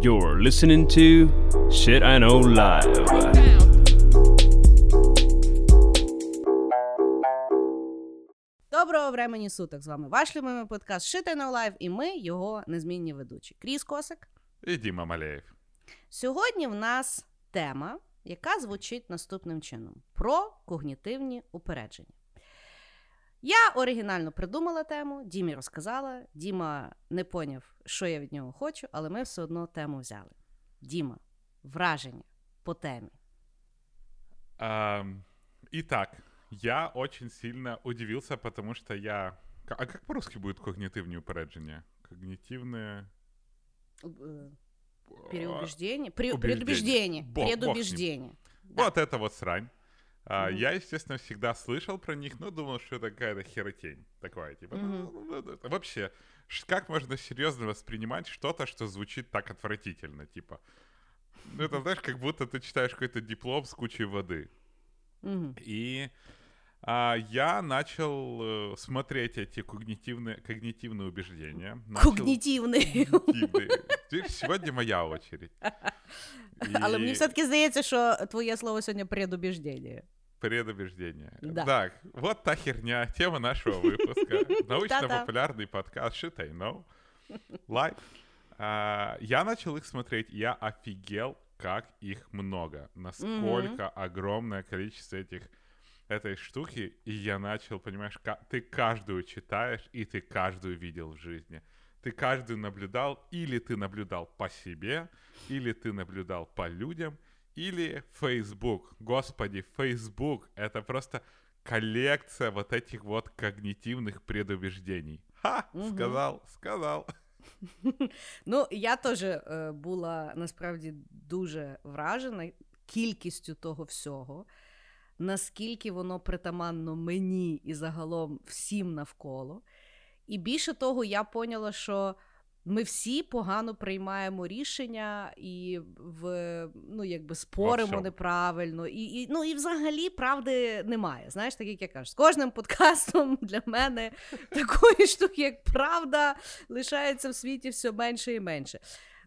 You're listening to Shit I Know Live. Доброго времені суток! З вами ваш любимий подкаст Shit I Know Live і ми його незмінні ведучі. Кріс Косик. І Діма Малеєв. Сьогодні в нас тема, яка звучить наступним чином: про когнітивні упередження. Я оригінально придумала тему, Дімі розказала. Діма не поняв, що я від нього хочу, але ми все одно тему взяли. Діма, враження по темі. А, итак, я очень сильно удивился, потому что я... А как по-русски будет когнитивные упереджения? Когнитивные... Э, Переубеждение. При- Убеждение. Предубеждение. Бог- бог с ним. Предубеждение. Да. Вот это вот срань. А, Мгм. Я, естественно, всегда слышал про них, но думал, что это какая-то херотень такое. Типа, ну, Мгм. ну, ну, это вообще, ш- как можно серьезно воспринимать что-то, что звучит так отвратительно? Типа, ну, это, знаешь, как будто ты читаешь какой-то диплом с кучей воды. Мгм. И а, я начал э, смотреть эти когнитивные, когнитивные убеждения. Начал- Когнітивний. Когнитивные. Видишь, Сегодня моя очередь. Але И мені все-таки здається, що твоє слово сьогодні предубіждення. Предубеждение. Да. Так, вот та херня, тема нашего выпуска. Научно-популярный подкаст Shit I Know. Лайк. А, Я начал их смотреть, я офигел, как их много. Насколько огромное количество этих этой штуки, и я начал, понимаешь, ты каждую читаешь, и ты каждую видел в жизни. Ты каждую наблюдал, или ты наблюдал по себе, или ты наблюдал по людям, или Facebook. Господи, Facebook — это просто коллекция вот этих вот когнитивных предубеждений. Ха! Мгм. Сказал, сказал. Ну, я теж е, була насправді дуже вражена кількістю того всього, наскільки воно притаманно мені і загалом всім навколо. І більше того, я поняла, що ми всі погано приймаємо рішення і в, ну, якби споримо неправильно. І, і, ну, і взагалі правди немає. Знаєш, так як я кажу, з кожним подкастом для мене такої штуки, як правда, лишається в світі все менше і менше.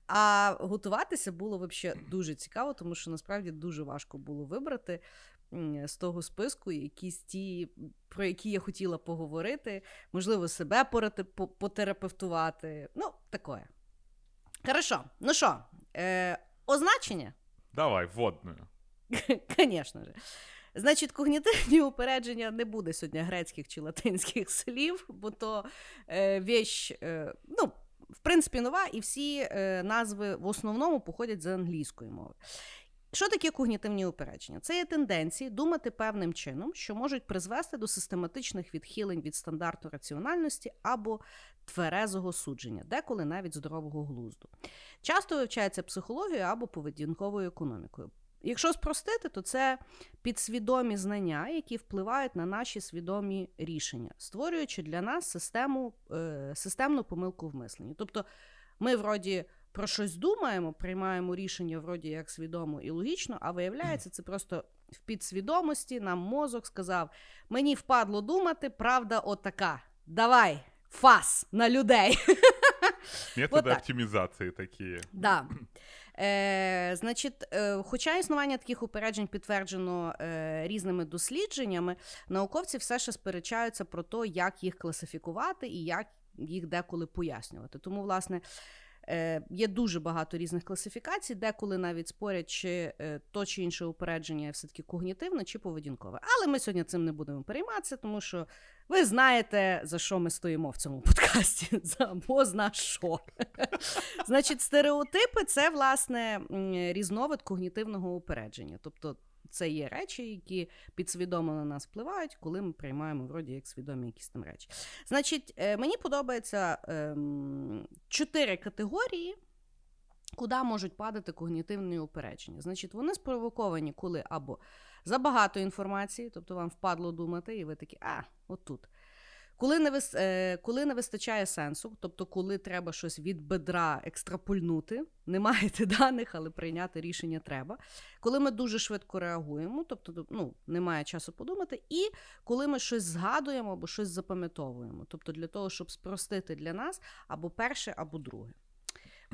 А готуватися було взагалі дуже цікаво, тому що насправді дуже важко було вибрати з того списку якісь ті, про які я хотіла поговорити, можливо, себе порати- потерапевтувати. Ну, таке. Хорошо, ну що, е, означення? Давай, вводную. Звісно ж. Значить, когнітивні упередження не буде сьогодні грецьких чи латинських слів, бо то е, віч, е, ну, в принципі, нова, і всі е, назви в основному походять з англійської мови. Що таке когнітивні упередження? Це є тенденції думати певним чином, що можуть призвести до систематичних відхилень від стандарту раціональності або тверезого судження, деколи навіть здорового глузду. Часто вивчається психологією або поведінковою економікою. Якщо спростити, то це підсвідомі знання, які впливають на наші свідомі рішення, створюючи для нас систему, е, системну помилку в мисленні. Тобто ми вроді про щось думаємо, приймаємо рішення вроді як свідомо і логічно, а виявляється, це просто в підсвідомості нам мозок сказав: мені впадло думати, правда отака. Давай, фас на людей. Методы Вот так. оптимизации. Да. Е, значить, е, хоча існування таких упереджень підтверджено е, різними дослідженнями, науковці все ще сперечаються про те, як їх класифікувати і як їх деколи пояснювати. Тому, власне, є дуже багато різних класифікацій, деколи навіть спорять, чи е, то чи інше упередження все-таки когнітивне чи поведінкове. Але ми сьогодні цим не будемо перейматися, тому що ви знаєте, за що ми стоїмо в цьому подкасті, за бо зна що. Значить, стереотипи це власне різновид когнітивного упередження. Тобто це є речі, які підсвідомо на нас впливають, коли ми приймаємо вроді як свідомі якісь там речі. Значить, е, мені подобається ем, чотири категорії. Куди можуть падати когнітивні упередження? Значить, вони спровоковані, коли або забагато інформації, тобто вам впадло думати, і ви такі, а, отут. Коли не, вис... е, коли не вистачає сенсу, тобто коли треба щось від бедра екстраполюнути, не маєте даних, але прийняти рішення треба. Коли ми дуже швидко реагуємо, тобто ну, немає часу подумати, і коли ми щось згадуємо або щось запам'ятовуємо, тобто для того, щоб спростити для нас або перше, або друге.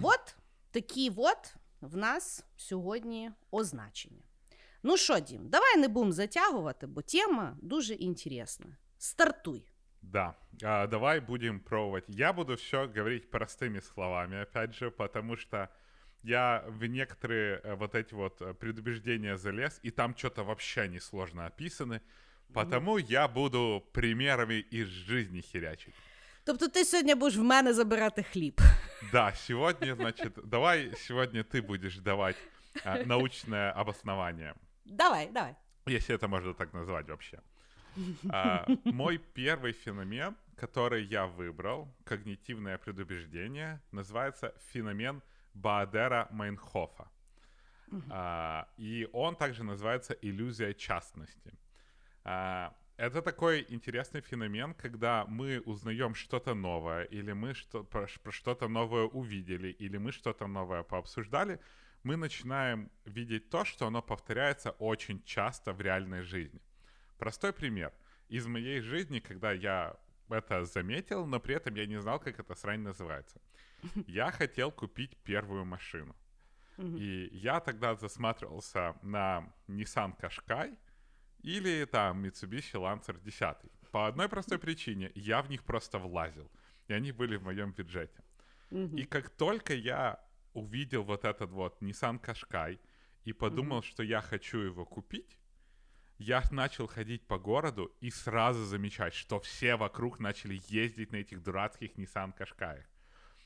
От такі от в нас сьогодні означення. Ну що, Дім, давай не будемо затягувати, бо тема дуже інтересна. Стартуй. Да, а, давай будем пробовать. Я буду все говорить простыми словами, опять же, потому что я в некоторые э, вот эти вот э, предубеждения залез, и там что-то вообще несложно описаны, потому mm-hmm. я буду примерами из жизни херячить. Тобто ти сьогодні будеш в мене забирати хліб. Да, сегодня, значит, давай сегодня ты будешь давать а, научное обоснование. Давай, давай. Если это можно так назвать вообще. А, мой первый феномен, который я выбрал, когнитивное предубеждение, называется феномен Баадера Мейнхофа. А, и он также называется иллюзия частности. А, это такой интересный феномен, когда мы узнаем что-то новое, или мы что, про, про что-то новое увидели, или мы что-то новое пообсуждали, мы начинаем видеть то, что оно повторяется очень часто в реальной жизни. Простой пример. Из моей жизни, когда я это заметил, но при этом я не знал, как эта срань называется. Я хотел купить первую машину. И я тогда засматривался на Nissan Qashqai или там Mitsubishi Lancer 10. По одной простой причине. Я в них просто влазил. И они были в моем бюджете. И как только я увидел вот этот вот Nissan Qashqai и подумал, что я хочу его купить, я начал ходить по городу и сразу замечать, что все вокруг начали ездить на этих дурацких Nissan Qashqai.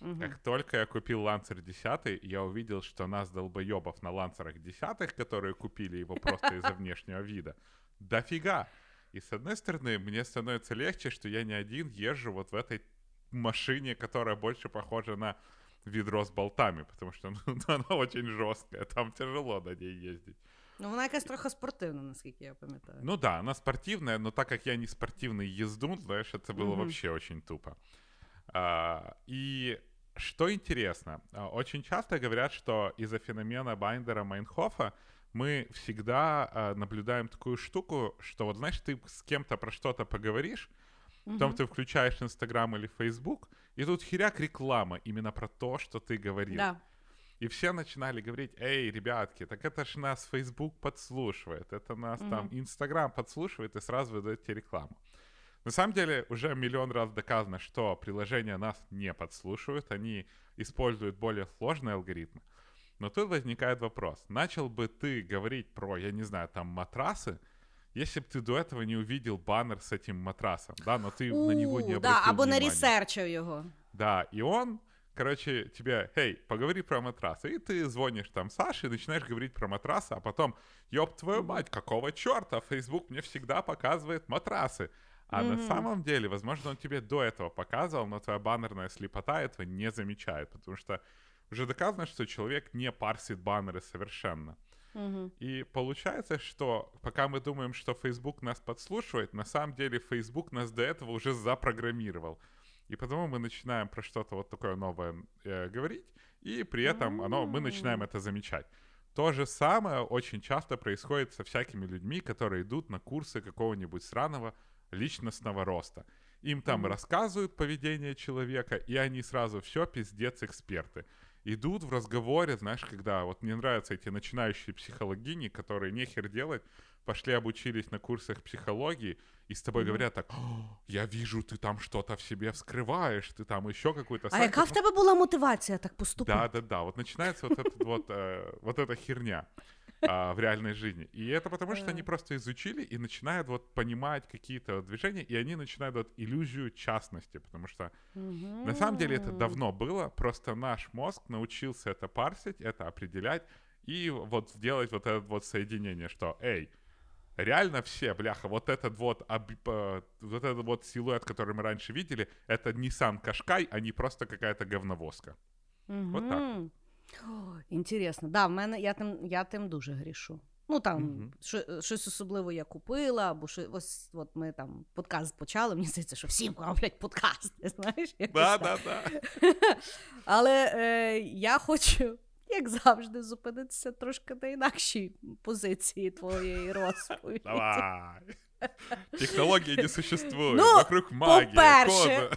Угу. Как только я купил Ланцер 10, я увидел, что нас, долбоебов, на Ланцерах 10, которые купили его просто из-за внешнего вида, дофига. И с одной стороны, мне становится легче, что я не один езжу вот в этой машине, которая больше похожа на ведро с болтами, потому что ну, она очень жесткая, там тяжело на ней ездить. Ну, вона якась трохи спортивна, наскільки я пам'ятаю. Ну да, она спортивная, но так как я не спортивный ездун, знаешь, это было угу. вообще очень тупо. А, и что интересно, а, очень часто говорят, что из-за феномена Байндера Майнхофа мы всегда а, наблюдаем такую штуку, что вот знаешь, ты с кем-то про что-то поговоришь, угу. потом ты включаешь Инстаграм или Фейсбук, и тут херяк реклама именно про то, что ты говорил. Да. И все начинали говорить, эй, ребятки, так это ж нас Facebook подслушивает, это нас mm-hmm. там Instagram подслушивает и сразу выдает тебе рекламу. На самом деле уже миллион раз доказано, что приложения нас не подслушивают, они используют более сложные алгоритмы. Но тут возникает вопрос, начал бы ты говорить про, я не знаю, там матрасы, если бы ты до этого не увидел баннер с этим матрасом, да, но ты У, на него не обратил да, або не ресерчив его. Да, и он короче, тебе, эй, поговори про матрасы. И ты звонишь там Саше и начинаешь говорить про матрасы, а потом, ёб твою мать, какого черта, Facebook мне всегда показывает матрасы. А mm-hmm. на самом деле, возможно, он тебе до этого показывал, но твоя баннерная слепота этого не замечает, потому что уже доказано, что человек не парсит баннеры совершенно. Mm-hmm. И получается, что пока мы думаем, что Facebook нас подслушивает, на самом деле Facebook нас до этого уже запрограммировал. И потому мы начинаем про что-то вот такое новое э, говорить, и при этом оно, мы начинаем это замечать. То же самое очень часто происходит со всякими людьми, которые идут на курсы какого-нибудь сраного личностного роста. Им там mm-hmm. рассказывают поведение человека, и они сразу все пиздец эксперты. Идут в разговоре, знаешь, когда вот мне нравятся эти начинающие психологини, которые нехер делать, пошли обучились на курсах психологии, и с тобой mm-hmm. говорят так, я вижу, ты там что-то в себе вскрываешь, ты там еще какую-то... А яка в тебе была мотивация так поступать? Да-да-да, вот начинается вот, этот, вот, э, вот эта херня а, в реальной жизни. И это потому, что они просто изучили и начинают вот понимать какие-то движения, и они начинают вот иллюзию частности, потому что на самом деле это давно было, просто наш мозг научился это парсить, это определять, и вот сделать вот это вот соединение, что, эй, реально все, бляха, вот этот вот, об, э, вот этот вот силуэт, который мы раньше видели, это Nissan Qashqai, а не просто какая-то говновозка. Угу. Вот так. О, Інтересно. Да, в мене я тим, я тим дуже грішу. Ну там mm що, щось особливо я купила, або що ось от ми там подкаст почали. Мені здається, що всім роблять подкасти. Знаєш, да, да, да. Але е, я хочу як завжди, зупинитися трошки на інакшій позиції твоєї розповіді. Давай. Технології не существують, Ну, вокруг магія, по-перше,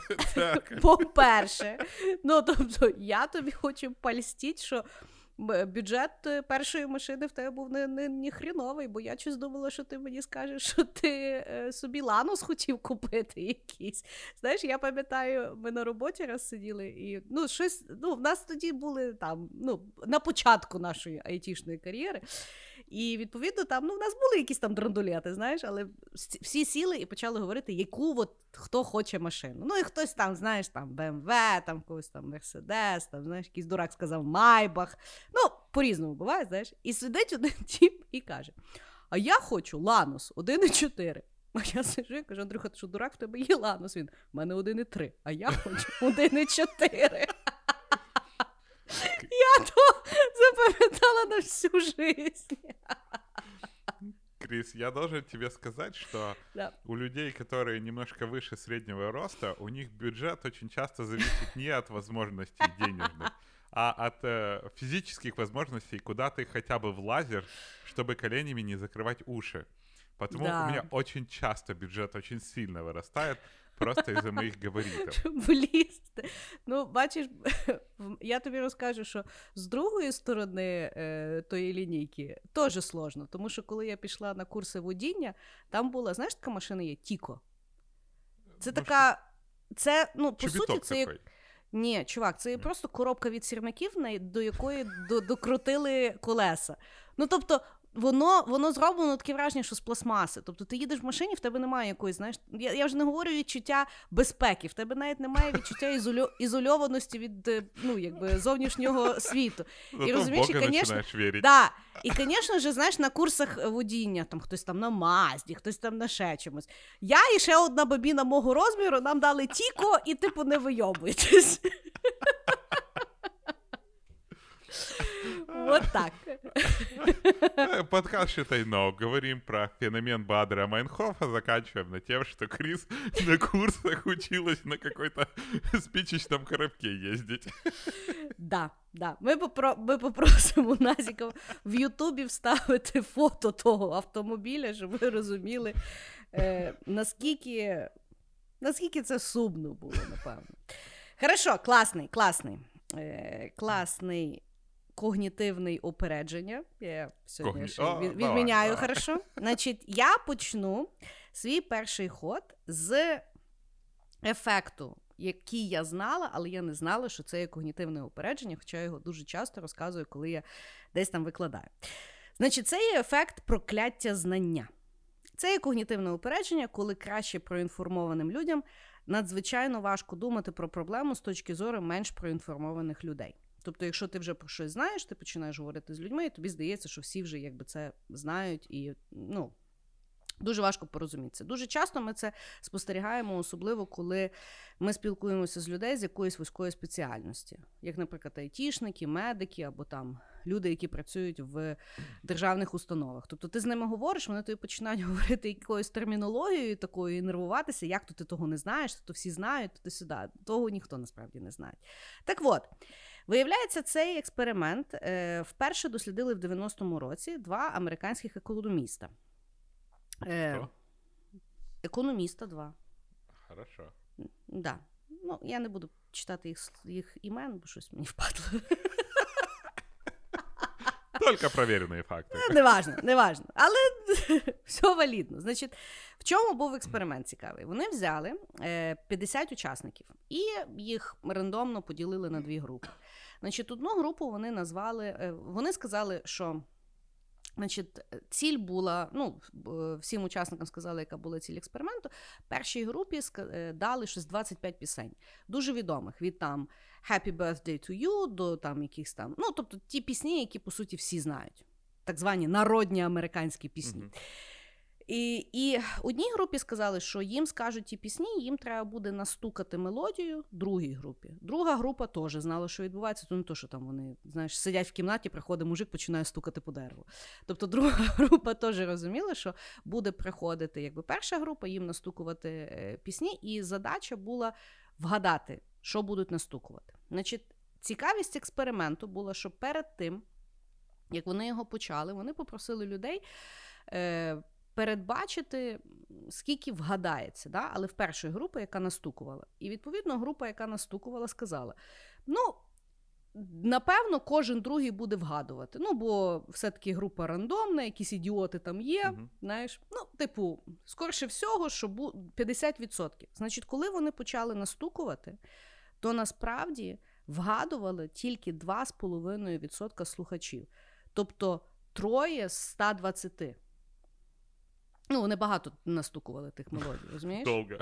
По-перше, ну тобто, я тобі хочу пальстіть, що бюджет е, першої машини в тебе був не, не, не хріновий, бо я щось думала, що ти мені скажеш, що ти е, собі ланос хотів купити якийсь. Знаєш, я пам'ятаю, ми на роботі раз сиділи, і ну, щось, ну, в нас тоді були там, ну, на початку нашої айтішної кар'єри. І відповідно там ну, в нас були якісь там драндулети, знаєш, але всі- сіли і почали говорити, яку от хто хоче машину. Ну і хтось там, знаєш, там BMW, там когось там Mercedes, там, знаєш, якийсь дурак сказав Майбах. Ну, по-різному буває, знаєш. І сидить один тіп і каже: А я хочу Ланос 1,4. А я сижу і кажу, Андрюха, ти що дурак, в тебе є Ланос? Він, в мене 1,3, а я хочу 1,4. Я то запам'ятала на всю жизнь. Крис, я должен тебе сказать, что Да. у людей, которые немножко выше среднего роста, у них бюджет очень часто зависит не от возможностей денежных, а от э, физических возможностей, куда ты хотя бы влазишь, чтобы коленями не закрывать уши. Потому Да. у меня очень часто бюджет очень сильно вырастает просто из-за моих габаритов. щоб. Ну, бачиш, я тобі розкажу, що з другої сторони е, тої лінійки теж сложно, тому що коли я пішла на курси водіння, там була, знаєш, така машина є Тіко. Це Ну, така. Це, ну, по суті, це такой. ні, чувак, це просто коробка від сірників, до якої докрутили колеса. Ну тобто, воно, воно зроблено таке враження, що з пластмаси. Тобто, ти їдеш в машині, в тебе немає якоїсь, знаєш, я, я вже не говорю відчуття безпеки, в тебе навіть немає відчуття ізольо, ізольованості від е, ну, якби, зовнішнього світу. І розумієш, і, конечно. Да. І, звісно ж, знаєш, на курсах водіння, там хтось там на Мазді, хтось там на ще чомусь. Я і ще одна бабіна мого розміру, нам дали тіко, і типу не вийобуйтесь. Вот так. Э, Подкаст «Считай но». Говорим про феномен Бадера Майнхофа. Заканчиваем на тем, что Крис на курсах училась на какой-то спичечном коробке ездить. Да, да. Ми, попро... Ми попросимо Назіка в Ютубі вставити фото того автомобіля, щоб ви розуміли, е, наскільки, наскільки це сумно було, напевно. Хорошо, класний, класний. Е, класний когнітивний опередження. Я сьогодні Когні- ще О, від- відміняю, давай. хорошо. Значить, я почну свій перший ход з ефекту, який я знала, але я не знала, що це є когнітивне опередження, хоча я його дуже часто розказую, коли я десь там викладаю. Значить, це є ефект прокляття знання. Це є когнітивне упередження, коли краще проінформованим людям надзвичайно важко думати про проблему з точки зору менш проінформованих людей. Тобто, якщо ти вже про щось знаєш, ти починаєш говорити з людьми, і тобі здається, що всі вже якби це знають, і ну, дуже важко порозумітися. Дуже часто ми це спостерігаємо, особливо коли ми спілкуємося з людей з якоїсь вузької спеціальності, як, наприклад, айтішники, медики або там люди, які працюють в державних установах. Тобто ти з ними говориш, вони тобі починають говорити якоюсь термінологією такою і нервуватися, як то ти того не знаєш, то всі знають, то ти сюди. Того ніхто насправді не знає. Так от. Виявляється, цей експеримент е, вперше дослідили в 90-му році два американських економіста. Е, Хто? економіста два. Хорошо. Да. Ну, я не буду читати їх, їх імен, бо щось мені впадло. Только проверенные факти. Е, Неважно, неважно. Але все валідно. Значить, в чому був експеримент цікавий? Вони взяли е, 50 учасників і їх рандомно поділили на дві групи. Значить, одну групу вони назвали, е, вони сказали, що. Значить, ціль була, ну, всім учасникам сказали, яка була ціль експерименту. Першій групі е, дали щось 25 пісень, дуже відомих, від там Happy Birthday to You до там якихось там. Ну, тобто ті пісні, які по суті всі знають. Так звані народні американські пісні. Мгм. І, і одній групі сказали, що їм скажуть ті пісні, їм треба буде настукати мелодію другій групі. Друга група теж знала, що відбувається, то не то, що там вони знаєш, сидять в кімнаті, приходить мужик, починає стукати по дереву. Тобто друга група теж розуміла, що буде приходити якби перша група, їм настукувати е, пісні, і задача була вгадати, що будуть настукувати. Значить, цікавість експерименту була, що перед тим, як вони його почали, вони попросили людей. Передбачити, скільки вгадається, да? але в першої групи, яка настукувала. І відповідно група, яка настукувала, сказала: ну. Напевно, кожен другий буде вгадувати. Ну, бо все-таки група рандомна, якісь ідіоти там є. Uh-huh. знаєш. Ну, типу, скорше всього, що 50%. Значить, коли вони почали настукувати, то насправді вгадували тільки 2,5% слухачів. Тобто троє з 120. Ну, вони багато настукували тих мелодій, розумієш? Довго.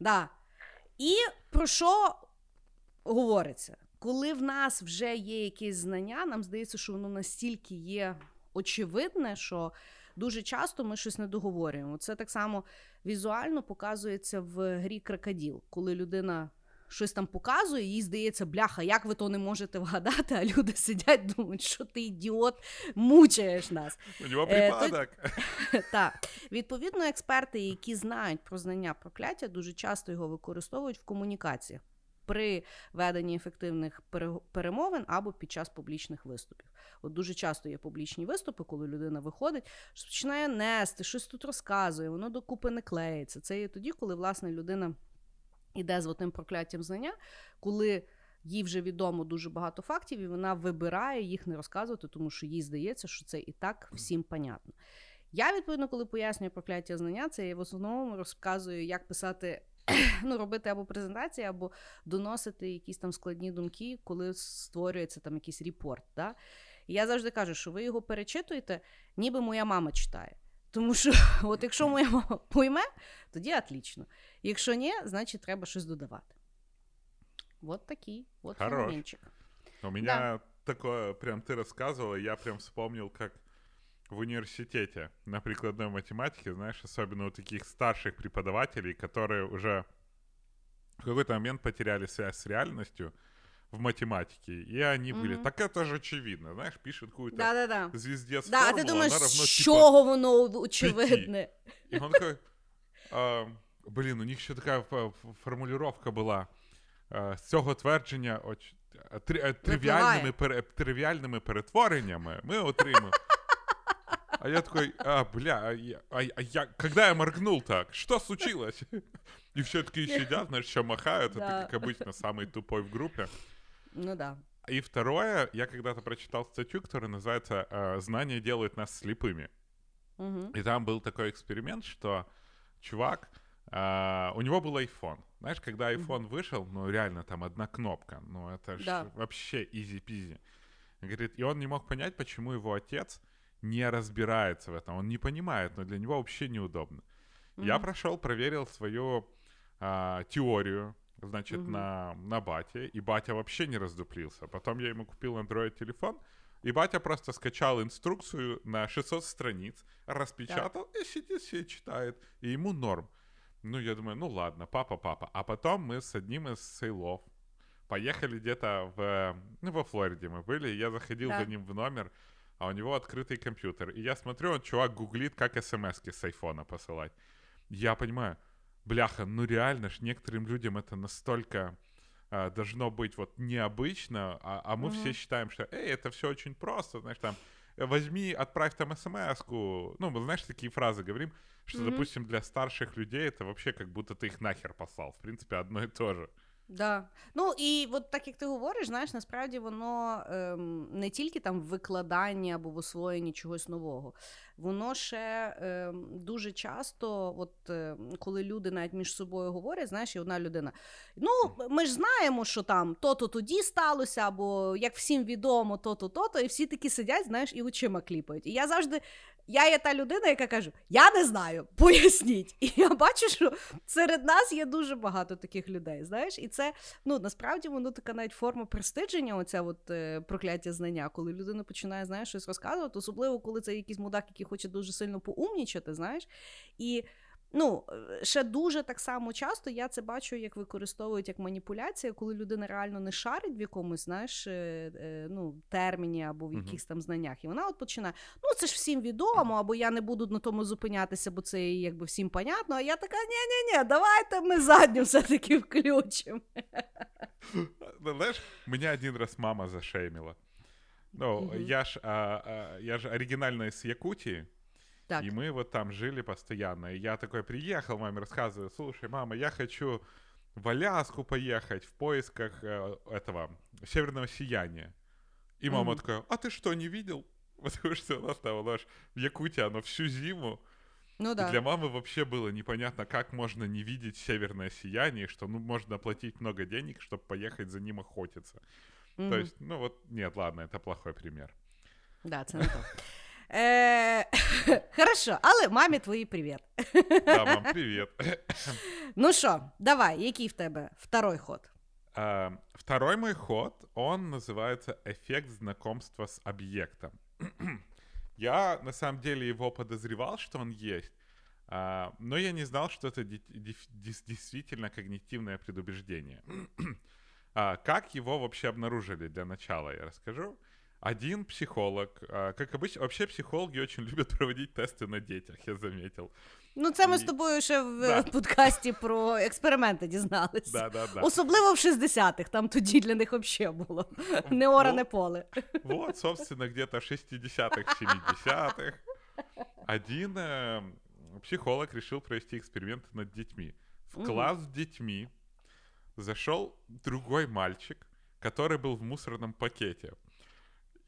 Да. І про що говориться? Коли в нас вже є якесь знання, нам здається, що воно настільки є очевидне, що дуже часто ми щось не договорюємо. Це так само візуально показується в грі крокоділ, коли людина щось там показує, їй здається, бляха, як ви то не можете вгадати, а люди сидять, думають, що ти ідіот, мучаєш нас. У нього е, припадок. Так. Відповідно, експерти, які знають про знання прокляття, дуже часто його використовують в комунікаціях. При веденні ефективних перемовин або під час публічних виступів. От дуже часто є публічні виступи, коли людина виходить, починає нести, щось тут розказує, воно докупи не клеїться. Це є тоді, коли власне людина іде з отим прокляттям знання, коли їй вже відомо дуже багато фактів, і вона вибирає їх не розказувати, тому що їй здається, що це і так всім понятно. Я, відповідно, коли пояснюю прокляття знання, це я в основному розказую, як писати, ну, робити або презентації, або доносити якісь там складні думки, коли створюється там якийсь репорт. Да? І я завжди кажу, що ви його перечитуєте, ніби моя мама читає. Тому що, от якщо моя мама пойме, тоді отлично. Якщо ні, значить треба щось додавати. Вот такий вот феноменчик. У меня да. такое, прям ты рассказывала, я прям вспомнил, как в университете на прикладной математике, знаешь, особенно у таких старших преподавателей, которые уже в какой-то момент потеряли связь с реальностью, в математике, и они были. Так это же очевидно, знаешь, пишут какую-то Да-да-да. звездец Да, формулу, ти думаєш, з чого типа, воно очевидне? И он такой, а, блин, у них ще така формулировка була. А, з цього твердження оч... три, тривіальними, пер, тривіальними перетвореннями ми отримаємо. А я такой, а, бля, а я, а, а я, когда я моргнул так, что случилось? И все таки сидят, знаешь, все махают, это, как обычно, самый тупой в группе. Ну да. И второе, я когда-то прочитал статью, которая называется э, «Знания делают нас слепыми». Угу. И там был такой эксперимент, что чувак, э, у него был iPhone. Знаешь, когда iPhone вышел, ну реально там одна кнопка, ну это да. вообще изи-пизи. Говорит, и он не мог понять, почему его отец не разбирается в этом. Он не понимает, но для него вообще неудобно. mm Я прошел, проверил свою а, теорию значит, угу. на, на бате, и батя вообще не раздуплился. Потом я ему купил Android-телефон, и батя просто скачал инструкцию на 600 страниц, распечатал да. и сидит себе читает, и ему норм. Ну, я думаю, ну ладно, папа, папа. А потом мы с одним из сейлов поехали где-то в, ну, во Флориде мы были, я заходил да. за ним в номер, а у него открытый компьютер. И я смотрю, он, чувак, гуглит, как смс с айфона посылать. Я понимаю, бляха, ну реально ж некоторым людям это настолько а, должно быть вот необычно, а, а мы mm-hmm. все считаем, что, эй, это все очень просто, знаешь, там, возьми, отправь там смс-ку, ну, мы, знаешь, такие фразы говорим, что, mm-hmm. допустим, для старших людей это вообще как будто ты их нахер послал, в принципе, одно и то же. Да. Ну і от так як ти говориш, знаєш, насправді воно ем, не тільки там в викладанні або в освоєнні чогось нового, воно ще ем, дуже часто, от е, коли люди навіть між собою говорять, знаєш, і одна людина. Ну, ми ж знаємо, що там то-то тоді сталося, або як всім відомо, то-то, то-то, і всі такі сидять, знаєш, і очима кліпають. І я завжди я є та людина, яка каже: Я не знаю, поясніть. І я бачу, що серед нас є дуже багато таких людей. Знаєш, і це ну насправді воно така навіть форма престидження, оця от е, прокляття знання, коли людина починає знаєш, щось розказувати, особливо коли це якийсь мудак, який хоче дуже сильно поумнічати, знаєш. І Ну, е, ще дуже так само часто я це бачу, як використовують як маніпуляція, коли людина реально не шарить в якомусь, знаєш, е, е, ну, терміні або в якихось там знаннях. І вона от починає: ну це ж всім відомо, або я не буду на тому зупинятися, бо це якби всім понятно. А я така: ні-ні-ні, давайте ми задню все-таки включимо. Знаєш, мене один раз мама зашеймила. Ну, я ж я ж оригінально з Якутії. Так. И мы вот там жили постоянно. И я такой приехал, маме рассказываю, слушай, мама, я хочу в Аляску поехать в поисках э, этого северного сияния. И мама mm-hmm. такая, а ты что, не видел? Потому что у нас там, у нас в Якутии оно всю зиму. Ну да. И для мамы вообще было непонятно, как можно не видеть северное сияние, что ну можно платить много денег, чтобы поехать за ним охотиться. Mm-hmm. То есть, ну вот, нет, ладно, это плохой пример. Да, це не то. Е, Хорошо, але мамі твої привіт. Да, мам, привіт. Ну що, давай, який в тебе второй ход? Uh, второй мой ход, он называется «Эффект знакомства с объектом». я, на самом деле, его подозревал, что он есть, uh, но я не знал, что это действительно когнитивное предубеждение. uh, как его вообще обнаружили для начала, я расскажу. Один психолог, как обычно, вообще психологи очень любят проводить тесты на детях, я заметил. Ну, це ми І... з тобою ще в да. подкасті про експерименти дізналися. Да, да, да. Особливо в 60-х, там тоді для них взагалі було не оране поле. Вот, собственно, где-то в 60-х, 70-х один э, психолог решил провести эксперимент над детьми. В класс с детьми зашел другой мальчик, который был в мусорном пакете.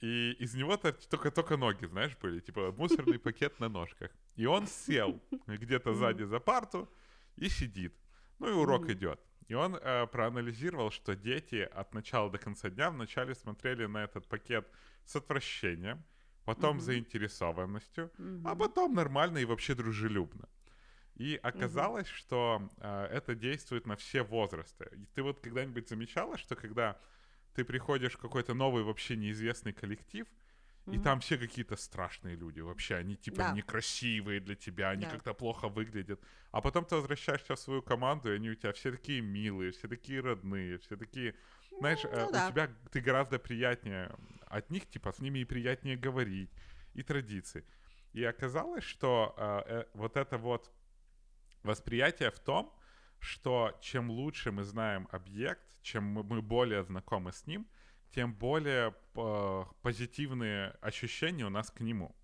И из него только, только ноги, знаешь, были, типа мусорный пакет на ножках. И он сел где-то сзади за парту и сидит. Ну и урок идет. И он э, проанализировал, что дети от начала до конца дня вначале смотрели на этот пакет с отвращением, потом mm-hmm. заинтересованностью, mm-hmm. а потом нормально и вообще дружелюбно. И оказалось, mm-hmm. что э, это действует на все возрасты. И ты вот когда-нибудь замечала, что когда ты приходишь в какой-то новый вообще неизвестный коллектив, mm-hmm. и там все какие-то страшные люди. Вообще, они типа да. некрасивые для тебя, они да. как-то плохо выглядят. А потом ты возвращаешься в свою команду, и они у тебя все такие милые, все такие родные, все такие. Знаешь, ну, э, да. у тебя ты гораздо приятнее от них, типа, с ними и приятнее говорить, и традиции. И оказалось, что э, э, вот это вот восприятие в том, что чем лучше мы знаем объект, чем мы более знакомы с ним, тем более э, позитивные ощущения у нас к нему.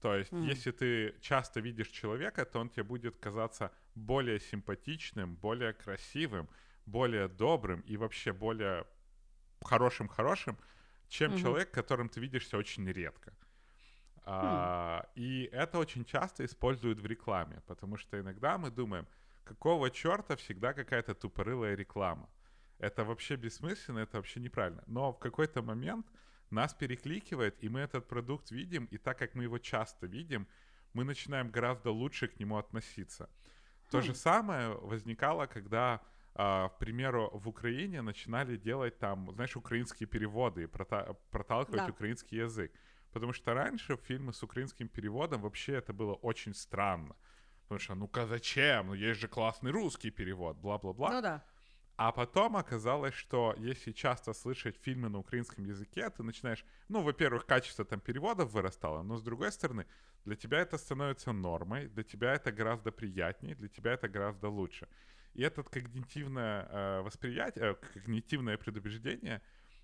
То есть, mm. если ты часто видишь человека, то он тебе будет казаться более симпатичным, более красивым, более добрым и вообще более хорошим-хорошим, чем mm-hmm. человек, которым ты видишься очень редко. Mm. А, и это очень часто используют в рекламе, потому что иногда мы думаем, какого черта всегда какая-то тупорылая реклама это вообще бессмысленно, это вообще неправильно. Но в какой-то момент нас перекликивает, и мы этот продукт видим, и так как мы его часто видим, мы начинаем гораздо лучше к нему относиться. То хм. же самое возникало, когда, э, к примеру, в Украине начинали делать там, знаешь, украинские переводы и прота- проталкивать да. украинский язык. Потому что раньше фильмы с украинским переводом вообще это было очень странно. Потому что, ну-ка, зачем? Ну, есть же классный русский перевод, бла-бла-бла. Ну да. А потом оказалось, что если часто слышать фильмы на украинском языке, ты начинаешь, ну, во-первых, качество там переводов вырастало, но с другой стороны, для тебя это становится нормой, для тебя это гораздо приятнее, для тебя это гораздо лучше. И это когнитивное э, восприятие, э, когнитивное предубеждение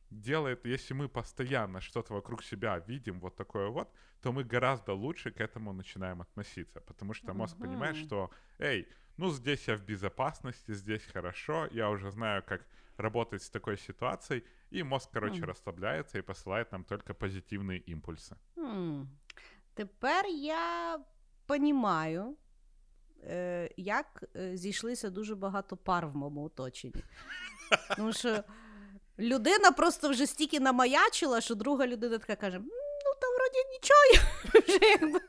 делает, если мы постоянно что-то вокруг себя видим вот такое вот, то мы гораздо лучше к этому начинаем относиться, потому что мозг uh-huh. понимает, что, эй, ну, здесь я в безопасности, здесь хорошо, я уже знаю, как работать с такой ситуацией, и мозг, короче, mm. расслабляется и посылает нам только позитивные импульси. Mm. Тепер я понімаю, е, як е, зійшлися дуже багато пар в моєму оточенні. Тому що людина просто вже стільки намаячила, що друга людина така каже: ну, там вроді нічого, вже якби.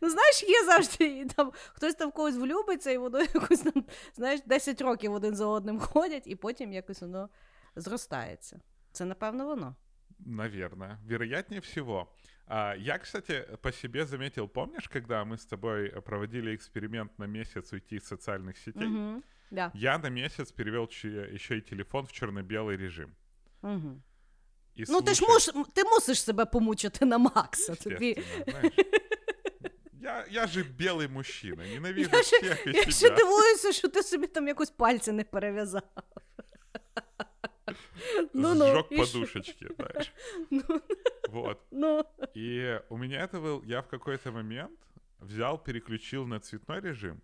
Ну, знаєш, є завжди там хтось там в когось влюбиться, і воно якось там, знаєш, 10 років один за одним ходять, і потім якось воно зростається. Це, напевно, воно. Наверное. Вероятнее всего. А, я, кстати, по себе заметил, помнишь, когда мы с тобой проводили эксперимент на месяц уйти из социальных сетей? Угу, да. Я на месяц перевел еще и телефон в черно-белый режим. Угу. І ну, слушай... ти ж муш, ти мусиш себе помучити на Макса. Тобі... Знаєш. Я я же білий мужчина, ненавижу я всіх ще, Я ще дивуюся, що ти собі там якось пальці не перев'язав. Ну, ну, Сжег подушечки, знаешь. Ну, вот. Ну. И у меня это был, я в какой-то момент взял, переключил на цветной режим,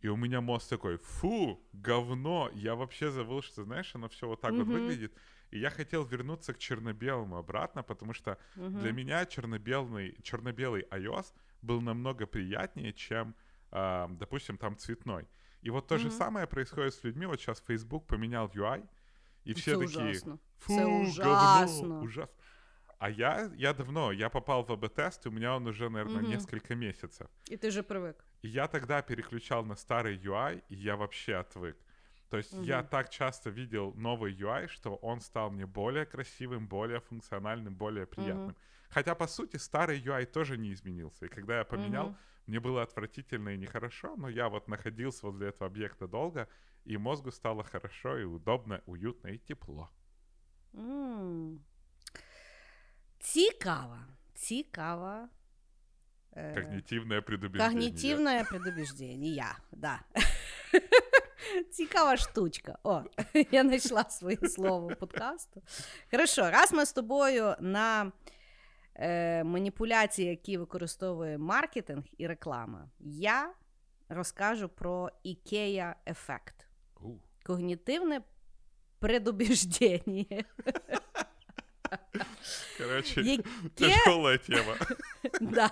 и у меня мозг такой, фу, говно, я вообще забыл, что, знаешь, оно все вот так вот выглядит. И я хотел вернуться к черно-белому обратно, потому что для меня черно-белый, черно-белый iOS был намного приятнее, чем, э, допустим, там цветной. И вот то же самое происходит с людьми. Вот сейчас Facebook поменял UI, и все Це такие, ужасно. фу, Це говно, ужасно. ужасно. А я, я давно, я попал в АБ-тест, и у меня он уже, наверное, Мгм. несколько месяцев. І ти вже привик. И я тогда переключал на старый UI, и я вообще отвык. То есть я Мгм. так часто видел новый UI, что он стал мне более красивым, более функциональным, более приятным. Хотя, по сути, старый UI тоже не изменился. И когда я поменял, Мгм. мне было отвратительно и нехорошо, но я вот находился возле этого объекта долго, и мозгу стало хорошо и удобно, уютно и тепло. М. Цікава. Цікава. е, Когнитивное предубеждение. Когнитивное предубеждение, да. Цікава штучка. О, я знайшла своє слово подкасту. Хорошо, раз ми з тобою на е, маніпуляції, які використовує маркетинг і реклама, я розкажу про IKEA ефект. Когнітивне предубеждення. Короче, Яке тяжелая тема. Да.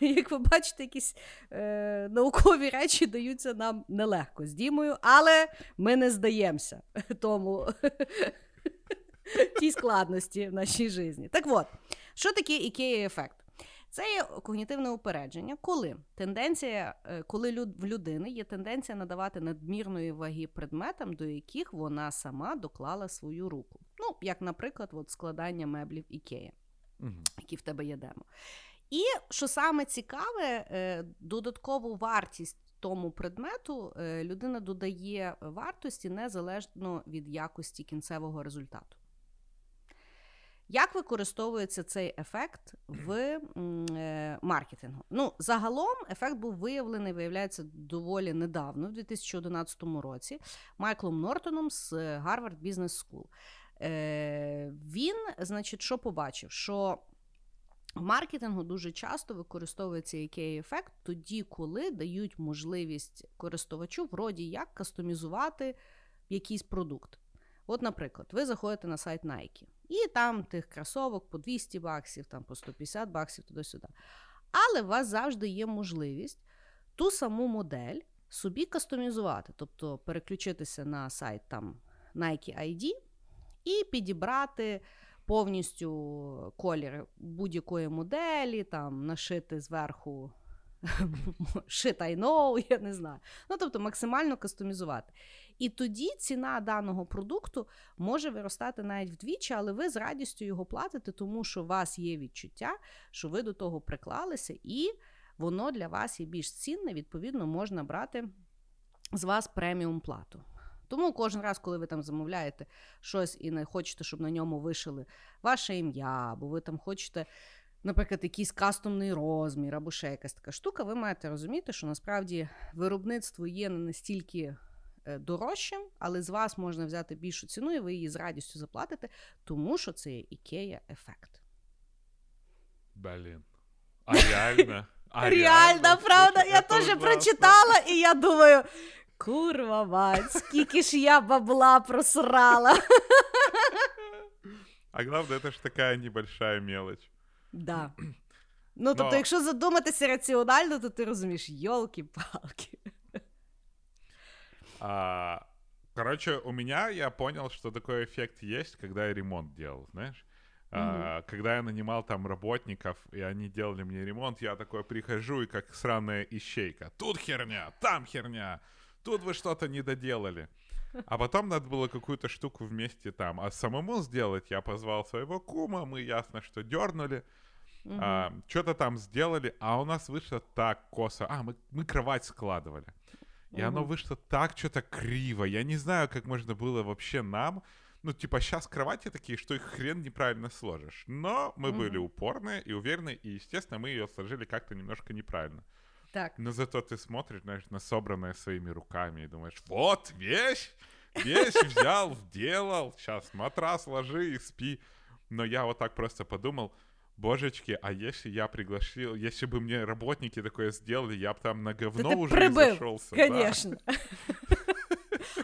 Як ви бачите, якісь е, наукові речі даються нам нелегко з Дімою, але ми не здаємося тому тій складності в нашій житті. Так от, що таке IKEA ефект? Це є когнітивне упередження, коли тенденція, е, коли люд, в людини є тенденція надавати надмірної ваги предметам, до яких вона сама доклала свою руку. Ну, як, наприклад, от складання меблів IKEA Мгм. які в тебе є демо. І що саме цікаве, е, додаткову вартість тому предмету е, людина додає вартості незалежно від якості кінцевого результату. Як використовується цей ефект в е, маркетингу? Ну, загалом ефект був виявлений, виявляється, доволі недавно, в 2011 році, Майклом Нортоном з Harvard Business School. Е, він, значить, що побачив? Що в маркетингу дуже часто використовується який ефект тоді, коли дають можливість користувачу вроді як кастомізувати якийсь продукт. От, наприклад, ви заходите на сайт Nike, і там тих кросовок по 200 баксів, там по 150 баксів туди-сюди. Але у вас завжди є можливість ту саму модель собі кастомізувати, тобто переключитися на сайт там Nike ID і підібрати повністю колір будь-якої моделі, там нашити зверху shit I know, я не знаю. Ну, тобто максимально кастомізувати. І тоді ціна даного продукту може виростати навіть вдвічі, але ви з радістю його платите, тому що у вас є відчуття, що ви до того приклалися, і воно для вас є більш цінне, відповідно, можна брати з вас преміум плату. Тому кожен раз, коли ви там замовляєте щось і не хочете, щоб на ньому вишили ваше ім'я, або ви там хочете, наприклад, якийсь кастомний розмір, або ще якась така штука, ви маєте розуміти, що насправді виробництво є не настільки дорожчим, але з вас можна взяти більшу ціну, і ви її з радістю заплатите, тому що це є IKEA ефект. Блин. А реально? А Реально, правда, я теж прочитала, і я думаю. Курва мать, скільки ж я бабла просрала. А главное, это же такая небольшая мелочь. Да. Ну, тобто, Но- якщо задуматися раціонально, то ти розумієш, йолки-палки. А, короче, у меня я понял, что такой эффект есть, когда я ремонт делал, знаешь. А, когда я нанимал там работников, и они делали мне ремонт, я такой прихожу и как сраная ищейка. Тут херня, там херня, тут вы что-то не доделали. А потом надо было какую-то штуку вместе там. А самому сделать я позвал своего кума, мы ясно, что дернули. Мгм. что-то там сделали, а у нас вышло так косо. А, мы, мы кровать складывали. И оно вышло так что-то криво. Я не знаю, как можно было вообще нам... Ну, типа, сейчас кровати такие, что их хрен неправильно сложишь. Но мы были Мгм. упорные и уверены, и, естественно, мы ее сложили как-то немножко неправильно. Так. Но зато ты смотришь, знаешь, на собранное своими руками и думаешь, вот, вещь, вещь взял, сделал, сейчас матрас ложи и спи. Но я вот так просто подумал, божечки, а если я пригласил, если бы мне работники такое сделали, я бы там на говно Ти уже прибив, зашелся. да. Звісно.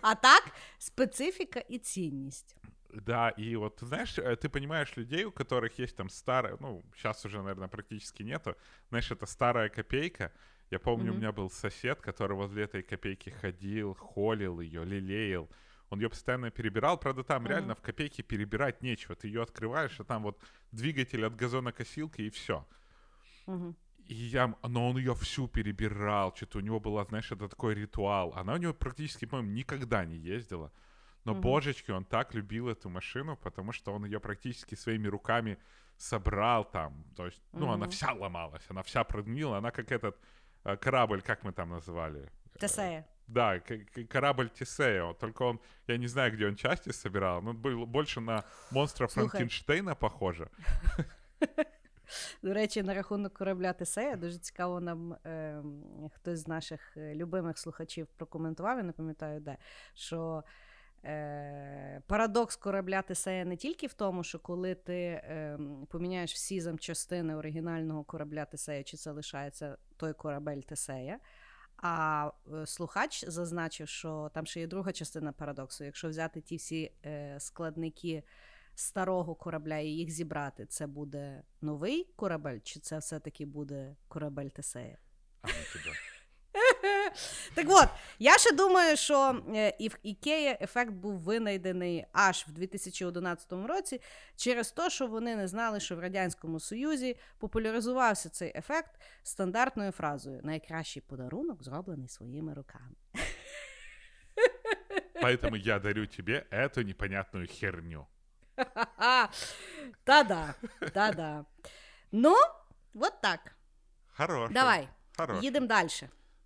А так, специфіка і цінність. Да, и вот, ты знаешь, э, ты понимаешь людей, у которых есть там старая, ну, сейчас уже, наверное, практически нету, знаешь, это старая копейка. Я помню, у Мгм. меня был сосед, который возле этой копейки ходил, холил ее, лелеял. Он ее постоянно перебирал, правда, там Мгм. реально в копейке перебирать нечего. Ты ее открываешь, а там вот двигатель от газонокосилки и все. Мгм. И я, но он ее всю перебирал, что-то у него была, знаешь, это такой ритуал. Она у него практически, по-моему, никогда не ездила. Но, Мгм. божечки, он так любил эту машину, потому что он ее практически своими руками собрал там. То есть, ну, она Мгм. вся ломалась, она вся прогнила, она как этот э, корабль, как мы там называли? Э, Тесея. Да, корабль Тесео. Только он, я не знаю, где он части собирал, но он был больше на монстра Франкенштейна похоже. До речі, на рахунок корабля Тесея дуже цікаво нам е, хтось з наших е, любимих слухачів прокоментував, я не пам'ятаю де, що е, парадокс корабля Тесея не тільки в тому, що коли ти е, поміняєш всі запчастини оригінального корабля Тесея, чи це лишається той корабель Тесея. А е, слухач зазначив, що там ще є друга частина парадоксу. Якщо взяти ті всі е, складники старого корабля і їх зібрати, це буде новий корабель, чи це все-таки буде корабель Тесея? А, ну. Так от, я ще думаю, що е, і в Ікея ефект був винайдений аж в 2011 році через те, що вони не знали, що в Радянському Союзі популяризувався цей ефект стандартною фразою Найкращий подарунок зроблений своїми руками. Поэтому я дарю тебе эту непонятную херню. Та-да, та-да. Ну, от так. Хороший. Давай, їдемо далі.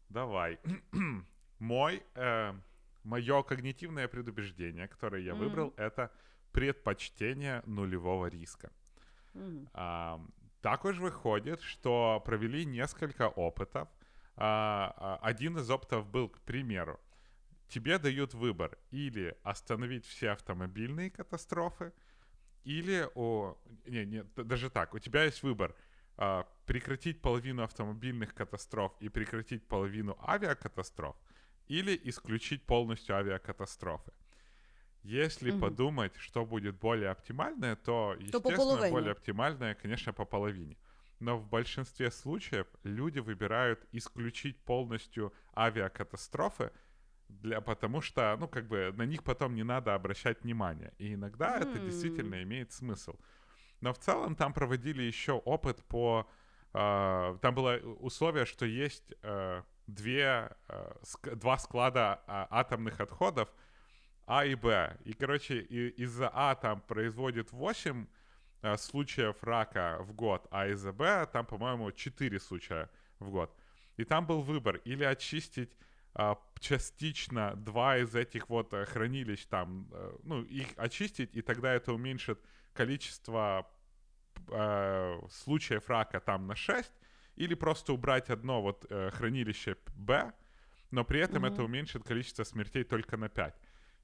Давай. Мой, э, мое когнитивное предубеждение, которое я Мгм. выбрал, это предпочтение нулевого риска. Мгм. А, також выходит, что провели несколько опытов. А, а, один из опытов был, к примеру, тебе дают выбор или остановить все автомобильные катастрофы, или о, не, не, даже так, у тебя есть выбор прекратить половину автомобильных катастроф и прекратить половину авиакатастроф, или исключить полностью авиакатастрофы. Если Мгм. подумать, что будет более оптимальное, то, естественно, половине. более оптимальное, конечно, по половине. Но в большинстве случаев люди выбирают исключить полностью авиакатастрофы, для, потому что, ну, как бы на них потом не надо обращать внимание. И иногда это М. действительно имеет смысл. Но в целом там проводили еще опыт по... э, там было условие, что есть э, две, э, ск- два склада а, атомных отходов А и Б. И, короче, и- из-за А там производит 8 э, случаев рака в год, а из-за Б там, по-моему, 4 случая в год. И там был выбор или очистить а, частично два из этих вот э, хранилищ там, э, ну, их очистить, и тогда это уменьшит количество э, случаев рака там на 6, или просто убрать одно вот э, хранилище Б, но при этом это Мгм. уменьшит количество смертей только на 5.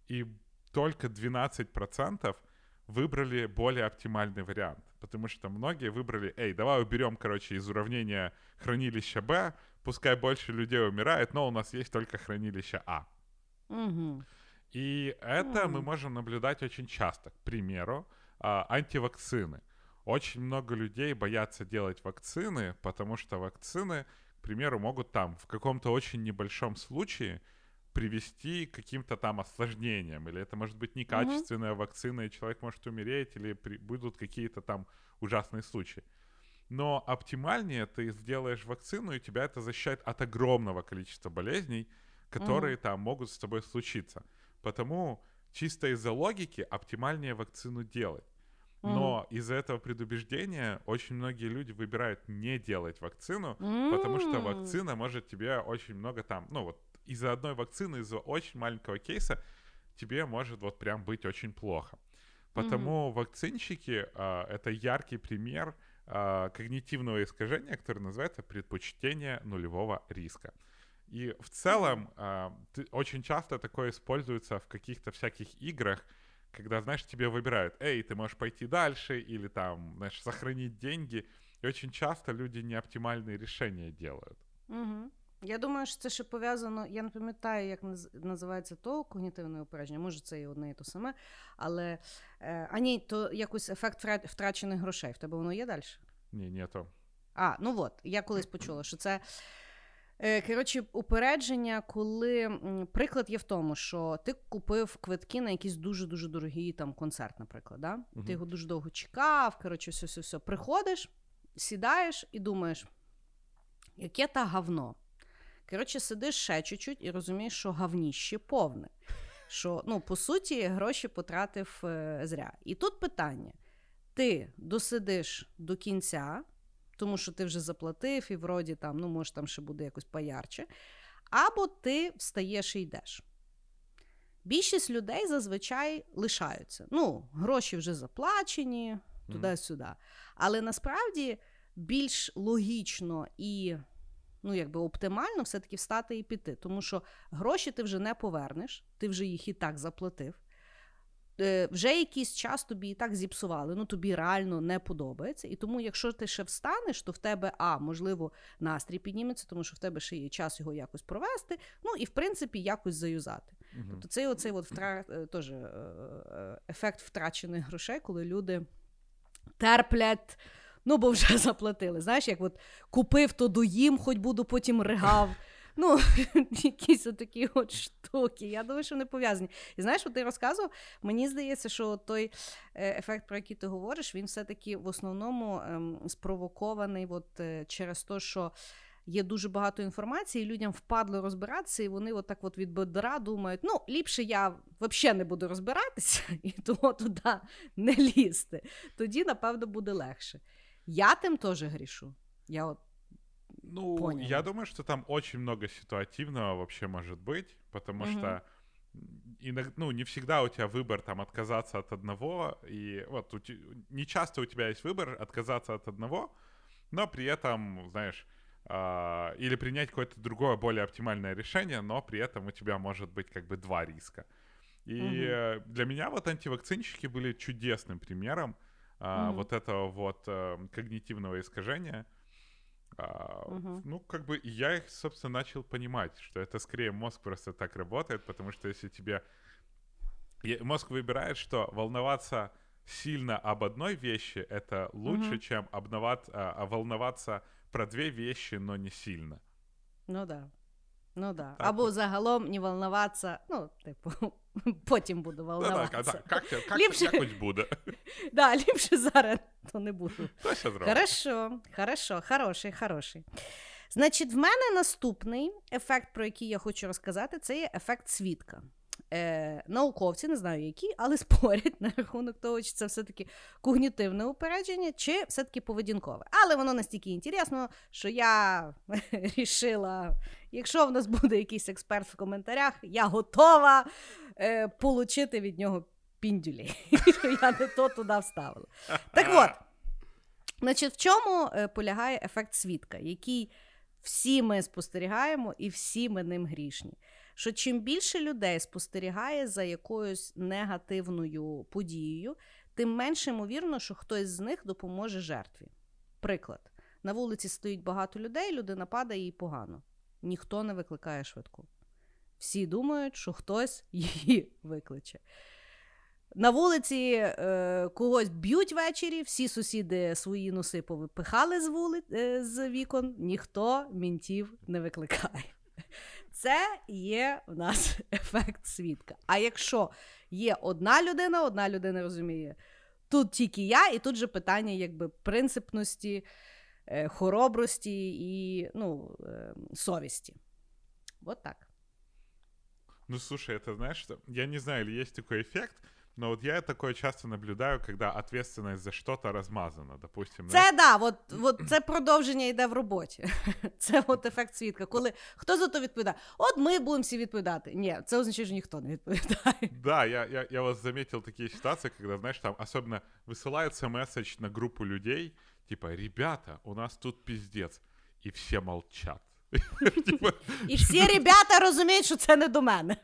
И только 12% выбрали более оптимальный вариант. Потому что многие выбрали, эй, давай уберем, короче, из уравнения хранилища Б, пускай больше людей умирает, но у нас есть только хранилище А. Угу. И это мы М. можем наблюдать очень часто. К примеру, а, антивакцины. Очень много людей боятся делать вакцины, потому что вакцины, к примеру, могут там в каком-то очень небольшом случае привести к каким-то там осложнениям. Или это может быть некачественная вакцина, и человек может умереть, или при- будут какие-то там ужасные случаи. Но оптимальнее ты сделаешь вакцину, и тебя это защищает от огромного количества болезней, которые там могут с тобой случиться. Потому чисто из-за логики оптимальнее вакцину делать. Но из-за этого предубеждения очень многие люди выбирают не делать вакцину, потому что вакцина может тебе очень много там, ну вот из-за одной вакцины, из-за очень маленького кейса тебе может вот прям быть очень плохо. Потому вакцинщики а, это яркий пример а, когнитивного искажения, которое называется предпочтение нулевого риска. И в целом а, ты- очень часто такое используется в каких-то всяких играх, когда, знаешь, тебе выбирают, эй, ты можешь пойти дальше, или там, знаешь, сохранить деньги. И очень часто люди неоптимальные решения делают. Угу. Я думаю, що це ще пов'язано. Я не пам'ятаю, як називається то когнітивне упередження. Може, це і одне і то саме. Але е, а ні, то якийсь ефект втрачених грошей. В тебе воно є далі? Ні, ні, то. А, ну от, я колись почула, що це. Е, коротше, упередження, коли приклад є в тому, що ти купив квитки на якийсь дуже-дуже дорогий там концерт, наприклад. Да? uh Ти його дуже довго чекав, коротше, все, все, все. Приходиш, сідаєш і думаєш, яке та говно. Коротше, сидиш ще чуть-чуть і розумієш, що гавніще повне. Що, ну, по суті, гроші потратив е, зря. І тут питання: ти досидиш до кінця, тому що ти вже заплатив, і вроді там, ну, може, там ще буде якось поярче, або ти встаєш і йдеш. Більшість людей зазвичай лишаються. Ну, гроші вже заплачені, туди-сюди. Але насправді більш логічно і ну, якби оптимально все-таки встати і піти. Тому що гроші ти вже не повернеш, ти вже їх і так заплатив. Е, вже якийсь час тобі і так зіпсували, ну тобі реально не подобається. І тому, якщо ти ще встанеш, то в тебе, а, можливо, настрій підніметься, тому що в тебе ще є час його якось провести, ну і в принципі якось заюзати. Угу. Тобто цей оцей от втра... Е, теж е, ефект втрачених грошей, коли люди терплять ну бо вже заплатили. Знаєш, як от купив, то доїм, хоч буду потім ригав. Ну, якісь такі от штуки. Я думаю, що не пов'язані. І знаєш, от ти розказував, мені здається, що той е, ефект, про який ти говориш, він все-таки в основному ем, спровокований от, е, через те, що. Є дуже багато інформації, людям впадло розбиратися, і вони отак от від бедра думають: ну, ліпше я взагалі не буду розбиратися, і того туди не лізти. Тоді, напевно, буде легше. Я тем тоже грешу. Я вот ну, понял. я думаю, что там очень много ситуативного вообще может быть, потому угу. что иногда, ну, не всегда у тебя выбор там отказаться от одного, и вот у не часто у тебя есть выбор отказаться от одного, но при этом, знаешь, э, или принять какое-то другое, более оптимальное решение, но при этом у тебя может быть как бы два риска. И угу. для меня вот антивакцинщики были чудесным примером, mm-hmm. вот этого вот э, когнитивного искажения. А, mm-hmm. Ну, как бы я их, собственно, начал понимать, что это скорее мозг просто так работает, потому что если тебе... Мозг выбирает, что волноваться сильно об одной вещи — это лучше, mm-hmm. чем обновать, а, а волноваться про две вещи, но не сильно. Ну да. Ну да. Так Або загалом не волноваться, ну, типу, потім буду волноватися. Да, так, як, як, ліпше... якось буде. Да, ліпше зараз то не буду. Хорошо, хорошо, хороший, хороший. Значить, в мене наступний ефект, про який я хочу розказати, це є ефект свідка е, науковці, не знаю які, але спорять на рахунок того, чи це все-таки когнітивне упередження, чи все-таки поведінкове. Але воно настільки інтересно, що я рішила, якщо в нас буде якийсь експерт в коментарях, я готова е, получити від нього піндюлі. що я не то туди вставила. Так от, значить, в чому е, полягає ефект свідка, який всі ми спостерігаємо і всі ми ним грішні що чим більше людей спостерігає за якоюсь негативною подією, тим менше ймовірно, що хтось з них допоможе жертві. Приклад: на вулиці стоїть багато людей, людина падає і погано. Ніхто не викликає швидку. Всі думають, що хтось її викличе. На вулиці е, когось б'ють ввечері, всі сусіди свої носи повипихали з вули, е, з вікон, ніхто мінтів не викликає. Це є в нас ефект свідка. А якщо є одна людина, одна людина розуміє, тут тільки я, і тут же питання якби принципності, е, хоробрості і ну, е, совісті. Вот так. Ну, слушай, это знаешь, что я не знаю, или есть такой эффект, но вот я такое часто наблюдаю, когда ответственность за что-то размазана, допустим. Це не... да, от, от це продовження йде в роботі. Це от ефект свідка. Коли хто за то відповідає? От ми будемо всі відповідати. Ні, це означає, що ніхто не відповідає. Да, я, я, я вас заметил такие ситуации, когда, знаешь, там особенно высылается месседж на группу людей, типа, ребята, у нас тут пиздец, и все молчат. І всі ребята розуміють, що це не до мене.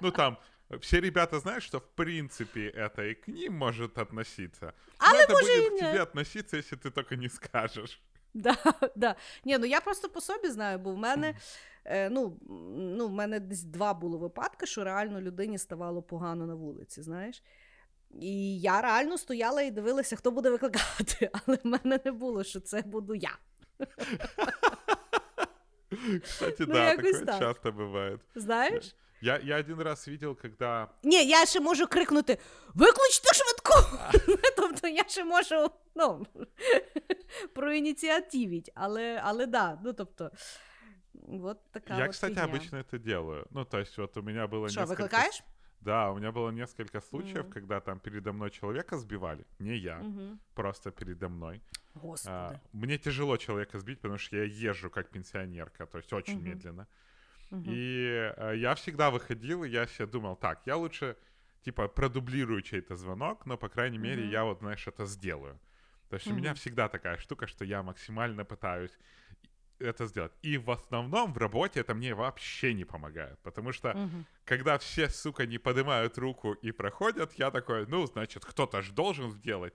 Ну там все ребята знают, что в принципе это и к ним может относиться. А Но это може будет і к не. тебе относиться, если ты только не скажешь. Да, да. Ні, ну я просто по собі знаю, бо в мене. Е, ну, м, ну, в мене десь два було випадки, що реально людині ставало погано на вулиці, знаєш. І я реально стояла і дивилася, хто буде викликати, але в мене не було, що це буду я. Кстати, Ну, да, якось такое так. часто бывает. Знаєш? Я, я один раз видел, когда... Ні, я ще можу крикнути: Виключте швидку! тобто я ще можу ну, проініціативіть, але, але да, ну тобто. Вот така я, от кстати, фігня. обычно это делаю. Ну, то есть вот у меня было Що, несколько... викликаєш? Да, у меня было несколько случаев, Мгм. когда там передо мной человека сбивали. Не я, Угу. просто передо мной. Господи. А, мне тяжело человека сбить, потому что я езжу как пенсионерка, то есть очень Мгм. медленно. Мгм. И э, я всегда выходил, и я себе думал, так, я лучше, типа, продублирую чей-то звонок, но, по крайней мере, Мгм. я вот, знаешь, это сделаю. То есть у меня всегда такая штука, что я максимально пытаюсь это сделать. И в основном в работе это мне вообще не помогает, потому что Мгм. когда все, сука, не поднимают руку и проходят, я такой, ну, значит, кто-то ж должен сделать.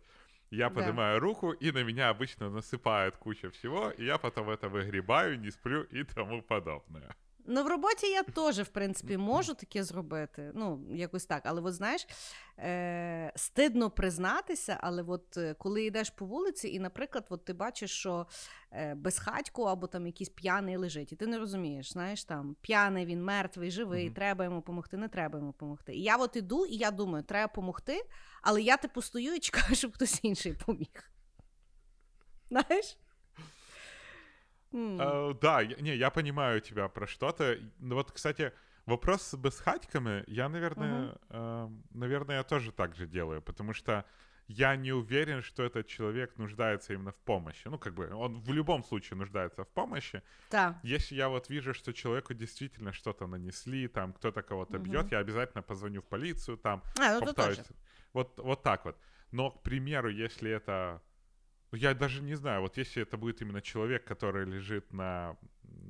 Я Да. поднимаю руку, и на меня обычно насыпают куча всего, и я потом это выгребаю, не сплю и тому подобное. Ну, в роботі я теж, в принципі, можу таке зробити. Ну, якось так. Але от знаєш, е- стидно признатися, але от е, коли йдеш по вулиці, і, наприклад, от ти бачиш, що е- безхатько або там якийсь п'яний лежить, і ти не розумієш, знаєш, там п'яний, він мертвий, живий, Мгм. треба йому допомогти, не треба йому допомогти. І я от іду, і я думаю, треба допомогти, але я типу стою і чекаю, щоб хтось інший поміг. Знаєш? Э, да, я- не, я понимаю тебя про что-то. Ну вот, кстати, вопрос с безхатьками, я, наверное, э, наверное, я тоже так же делаю, потому что я не уверен, что этот человек нуждается именно в помощи. Ну, как бы, он в любом случае нуждается в помощи. Так. Если я вот вижу, что человеку действительно что-то нанесли, там кто-то кого-то Мгм. бьет, я обязательно позвоню в полицию, там А, ну попытаюсь. теж. Вот, вот так вот. Но, к примеру, если это... Ну, я даже не знаю, вот если это будет именно человек, который лежит на,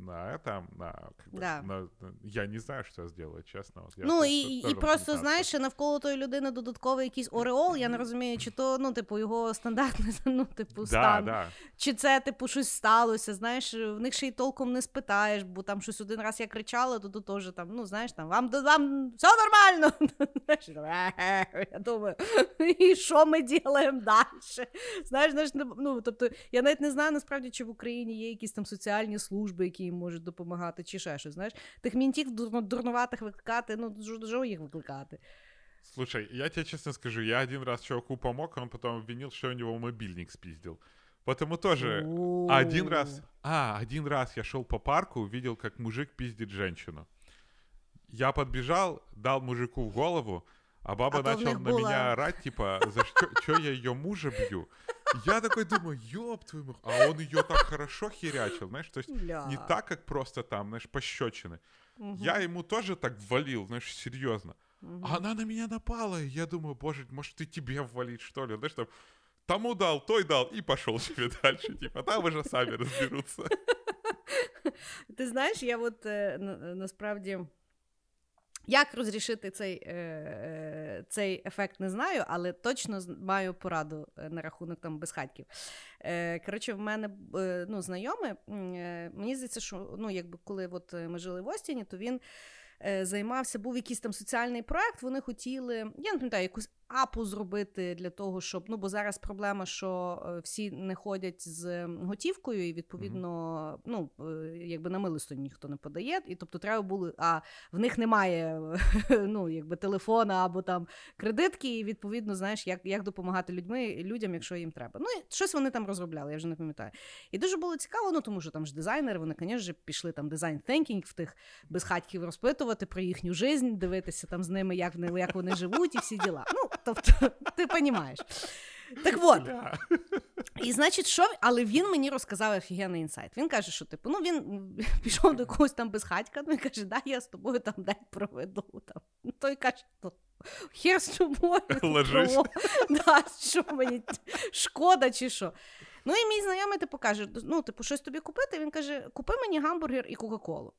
на этом, на, как бы, Да. на- на- я не знаю, что я сделаю, честно. Вот я Ну тут- і, тут і тоже просто пытаться. знаєш, ще навколо тої людини додатковий якийсь ореол. Я не розумію, чи то ну, типу, його стандартний ну, типу, Да, стан, да. чи це типу щось сталося. Знаєш, в них ще й толком не спитаєш, бо там щось один раз я кричала, то тут теж там, ну знаєш, там вам вам все нормально. Знаєш, я думаю, і що ми робимо далі? Знаєш, знаєш, не- ну тобто я навіть не знаю насправді, чи в Україні є якісь там соціальні служби, які їм можуть допомагати, чи ще щось. Знаєш, тих мінтів дурно- дурнуватих викликати, ну що їх викликати. Слушай, я тебе честно скажу, я один раз чуваку помог, а он потом обвинил, что я у него мобильник спиздил. Потому тоже один раз... А, один раз я шел по парку, увидел, как мужик пиздит женщину. Я подбежал, дал мужику в голову, а баба А то в начала них на было- меня орать, типа, за что, что я ее мужа бью. Я такой думаю, ёб твою мать, а он ее так хорошо херячил, знаешь, то есть не так, как просто там, знаешь, пощечины. Я ему тоже так валил, знаешь, серьезно. А она на меня напала, и я думаю, боже, может, и тебе ввалить, что ли? Знаешь, там, тому дал, той дал, и пошел себе дальше. Типа, там уже сами разберутся. Ти знаєш, я от е, на- насправді. Як розрішити цей, е, е, цей ефект, не знаю, але точно маю пораду е, на рахунок там безхатьків. Коротше, в мене ну, знайомий, мені здається, що ну, якби коли от ми жили в Остіні, то він займався, був якийсь там соціальний проект. Вони хотіли, я не пам'ятаю, якусь апу зробити для того, щоб. Ну, бо зараз проблема, що е, всі не ходять з готівкою, і відповідно, ну, е, якби на милостині ніхто не подає. І тобто треба було, а в них немає ну, якби телефона або там кредитки, і відповідно, знаєш, як, як допомагати людьми, людям, якщо їм треба. Ну, і щось вони там розробляли, я вже не пам'ятаю. І дуже було цікаво, ну тому що там ж дизайнери, вони, звісно, пішли там дизайн thinking в тих безхатьків розпитувати про їхню жизнь, дивитися там з ними, як вони, як вони живуть, і всі діла. Ну, тобто, ти розумієш. Так от, і значить, що але він мені розказав офігенний інсайт. Він каже, що типу, ну він пішов до когось там безхатька, ну і каже, да, я з тобою там день проведу. Там. Ну, Той каже, ну, хер з тобою. Ложись. Да, що мені шкода чи що. Ну і мій знайомий типу каже: ну, типу, щось тобі купити. Він каже: купи мені гамбургер і Кока-Колу.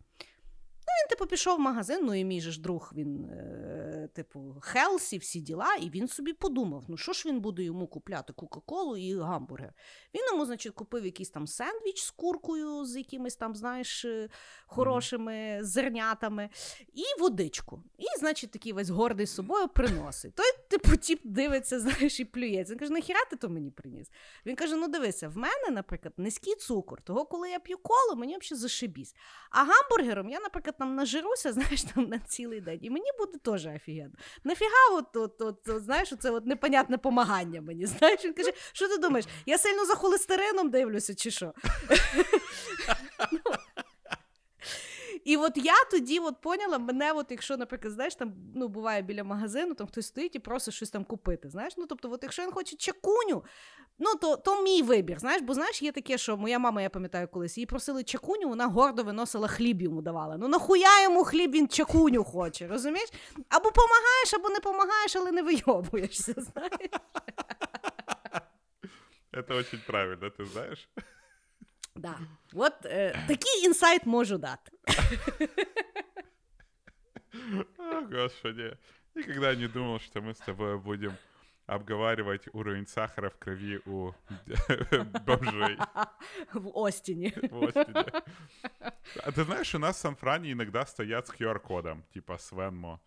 Ну, він, типу, пішов в магазин, ну і мій же ж друг, він, е, типу, Хелсі, всі діла, і він собі подумав: ну що ж він буде йому купляти Кока-Колу і гамбургер? Він йому, значить, купив якийсь там сендвіч з куркою, з якимись там, знаєш, е, хорошими зернятами, і водичку. І, значить, такий весь гордий з собою приносить. Той, типу, тіп дивиться, знаєш, і плюється. Він каже, нахіра ти то мені приніс? Він каже: ну дивися, в мене, наприклад, низький цукор. Того, коли я п'ю коло, мені взагалі зашибісь. А гамбургером я, наприклад, там нажируся, знаєш, там на цілий день. І мені буде теж офігенно. Нафіга, от, от, от, от знаєш, це от непонятне помагання мені. Знаєш, він каже, що ти думаєш? Я сильно за холестерином дивлюся, чи що? Ну, і от я тоді от поняла, мене, от, якщо, наприклад, знаєш, там ну, буває біля магазину, там хтось стоїть і просить щось там купити. Знаєш, ну тобто, от якщо він хоче чакуню, ну то то мій вибір. Знаєш, бо знаєш, є таке, що моя мама, я пам'ятаю, колись її просили чакуню, вона гордо виносила хліб йому давала. Ну нахуя йому хліб він чакуню хоче, розумієш? Або помагаєш, або не помагаєш, але не вийобуєшся. знаєш. Это очень правильно, ты знаешь. Да. Вот э, такий інсайт можу дати. О, Господи. Никогда не думал, что мы с тобой будем обговаривать уровень сахара в крови у бомжей. В Остине. В Остине. А ты знаешь, у нас в Сан-Фране иногда стоят с QR-кодом, типа с Venmo.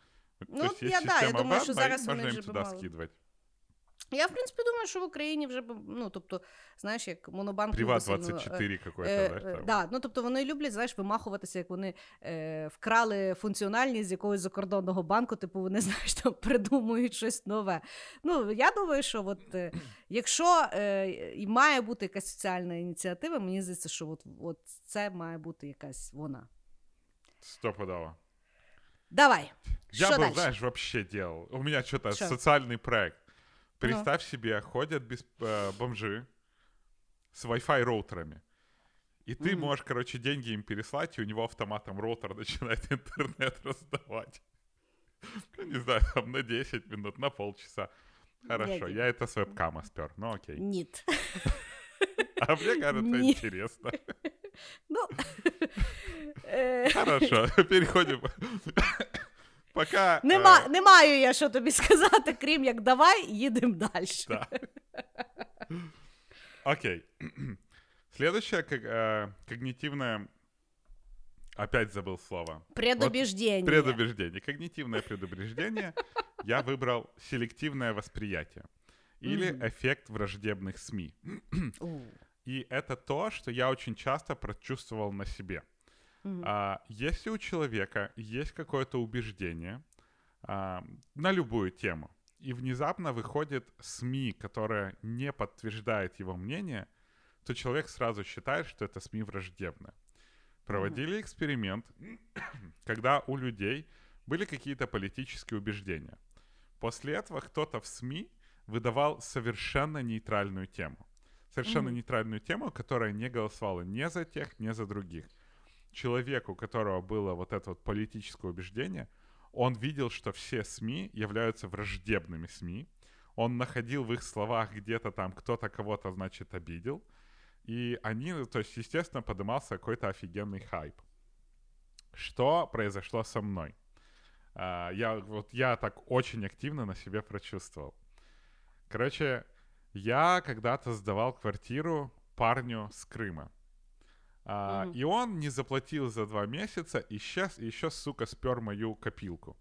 Ну, я, да, я думаю, что зараз можно им туда скидывать. Я, в принципі, думаю, що в Україні вже ну, тобто, знаєш, як монобанк. Приват 24 какой-то, е, е, да, ну, тобто вони люблять, знаєш, вимахуватися, як вони е, вкрали функціональність з якогось закордонного банку, типу вони, знаєш, там придумують щось нове. Ну, я думаю, що от, е, якщо е, має бути якась соціальна ініціатива, мені здається, що от, от це має бути якась вона. Стопудово. Давай. Я Що бы, дальше? знаешь, вообще делал. У меня что-то социальный проект. Представь ну. себе, ходят без, э, бомжи с Wi-Fi роутерами. И ты mm-hmm. можешь, короче, деньги им переслать, и у него автоматом роутер начинает интернет раздавать. Ну, не знаю, там на 10 минут, на полчаса. Хорошо, я, я это с вебкама спер, ну окей. Нет. А мне кажется, интересно. Ну. Хорошо, переходим Пока, Нема, е... Не маю я що тобі сказати, крім як давай, їдемо далі. Да. Окей. Следующее э, когнитивное... Опять забыл слово. Предубеждение. Вот, предубеждение. Когнитивное предубеждение. Я выбрал селективное восприятие. Или mm-hmm. эффект враждебных СМИ. И это то, что я очень часто прочувствовал на себе. Mm-hmm. А, если у человека есть какое-то убеждение а, на любую тему, и внезапно выходит СМИ, которая не подтверждает его мнение, то человек сразу считает, что это СМИ враждебное. Проводили mm-hmm. эксперимент, когда у людей были какие-то политические убеждения. После этого кто-то в СМИ выдавал совершенно нейтральную тему. Совершенно mm-hmm. нейтральную тему, которая не голосовала ни за тех, ни за других человеку, у которого было вот это вот политическое убеждение, он видел, что все СМИ являются враждебными СМИ. Он находил в их словах где-то там кто-то кого-то, значит, обидел. И они, то есть, естественно, поднимался какой-то офигенный хайп. Что произошло со мной? А, я, вот я так очень активно на себе прочувствовал. Короче, я когда-то сдавал квартиру парню с Крыма. А, угу. И он не заплатил за два месяца, и сейчас еще, сука, спер мою копилку.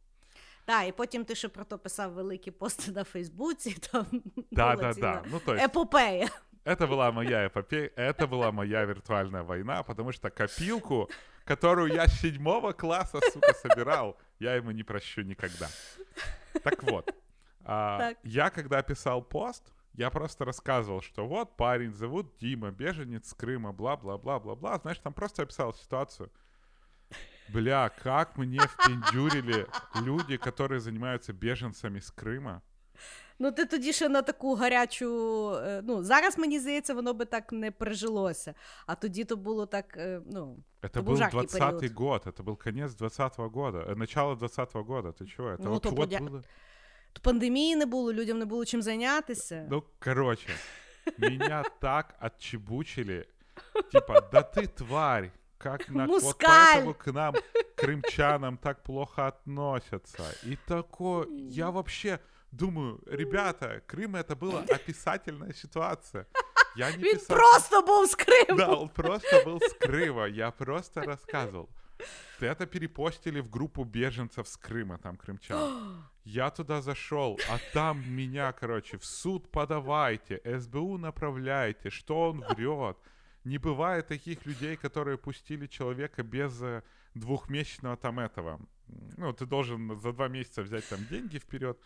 Так, і потім ти ще про то писав великі пости на Фейсбуці. Там да, да, да. Ну, то есть, епопея. Это была моя эпопея, это была моя виртуальная война, потому что копилку, которую я с седьмого класса, сука, собирал, я ему не прощу никогда. Так вот, а, так. я когда писал пост, я просто рассказывал, что вот парень, зовут Дима, беженец с Крыма, бла-бла-бла-бла-бла. Знаешь, там просто описал ситуацию. Бля, как мне впендюрили люди, которые занимаются беженцами з Крима. Ну, ти тоді ще на таку гарячу. Ну, зараз мені здається, воно би так не прижилося. А тоді то було так. ну, Это был 20-й год, это был конец 20-го года, начало 20-го года. Ты чего? Это ну, вот, вот подя... было... То пандемії не було, людям не було чим зайнятися. Ну, короче, меня так отчебучили. Типа, да ты тварь, как на, Мускаль. вот поэтому к нам, крымчанам, так плохо относятся. И такое, я вообще думаю, ребята, Крым это была описательная ситуация. Я не Він писал... просто був з Криму. Да, он просто был с Крыма. Я просто рассказывал. Это перепостили в группу беженцев с Крыма, там крымчан. Я туда зашел, а там меня, короче, в суд подавайте, СБУ направляйте, что он врет. Не бывает таких людей, которые пустили человека без э, двухмесячного там этого. Ну, ты должен за два месяца взять там деньги вперед.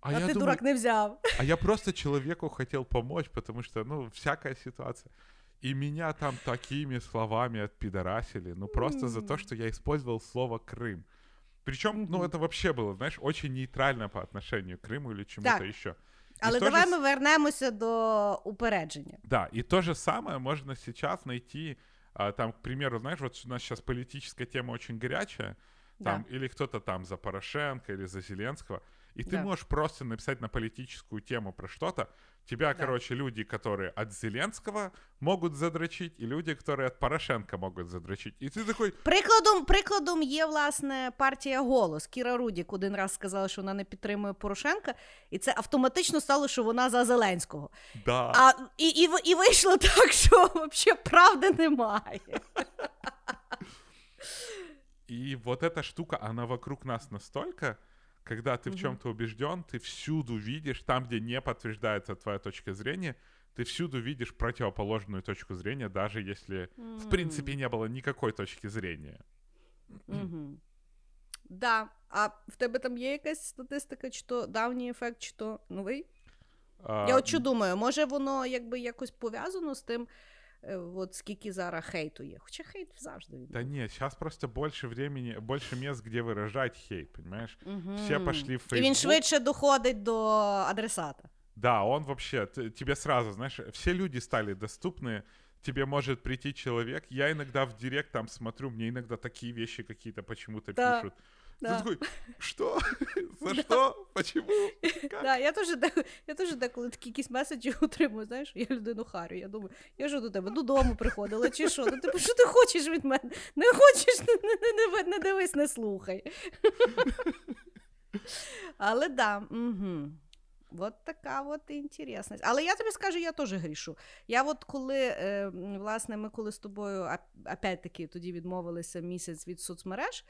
А, А я ти думаю- дурак не взяв. А я просто человеку хотел помочь, потому что, ну, всякая ситуация. И меня там такими словами отпидорасили, ну, просто за то, что я использовал слово «Крым». Причем, ну, это вообще было, знаешь, очень нейтрально по отношению к Крыму или чему-то Так. еще. И Але же давай с- ми вернемося до упередження. Да, и то же самое можно сейчас найти, а, там, к примеру, знаешь, вот у нас сейчас политическая тема очень горячая, там, или кто-то там за Порошенко, или за Зеленского, и ты Да. можешь просто написать на политическую тему про что-то, тебя, Да. короче, люди, которые от Зеленского могут задрочить, и люди, которые от Порошенко могут задрочить. И ты такой, Прикладом, прикладом є власне партія голос. Кіра Рудік один раз сказала, що вона не підтримує Порошенка, і це автоматично стало, що вона за Зеленського. да, А і, і, в- і вийшло так, що взагалі правди немає. И вот эта штука, она вокруг нас настолько, Когда ты в Мгм. чем-то убежден, ты всюду видишь, там, где не подтверждается твоя точка зрения, ты всюду видишь противоположную точку зрения, даже если, в принципе, не было никакой точки зрения. Угу. Да. А в тебе там є якась статистика, чи то давній ефект, чи то новий? А, Я от що думаю, може воно якби якось пов'язано з тим, от скільки зараз хейту є. Хоча хейт завжди Да відбувається. нет, сейчас просто больше времени, больше мест, где выражать хейт, понимаешь? Мгм. Все пошли в І він Facebook. швидше доходить до адресата. Да, он вообще, т- тебе сразу, знаешь, все люди стали доступны, тебе может прийти человек, я иногда в директ там смотрю, мне иногда такие вещи какие-то почему-то Да, пишут. Ты Да. такой, что? За что? Почему? Как? Да, я теж я теж деколи такі якісь меседжі отримую, знаєш, я людину харю. Я думаю, я ж до тебе додому приходила, чи що? Ну, типу, що ти хочеш від мене? Не хочеш, не, не, не, не, не дивись, не слухай. Але да, угу. От така от інтересність. Але я тобі скажу, я теж грішу. Я от коли, е, власне, ми коли з тобою опять-таки тоді відмовилися місяць від соцмереж.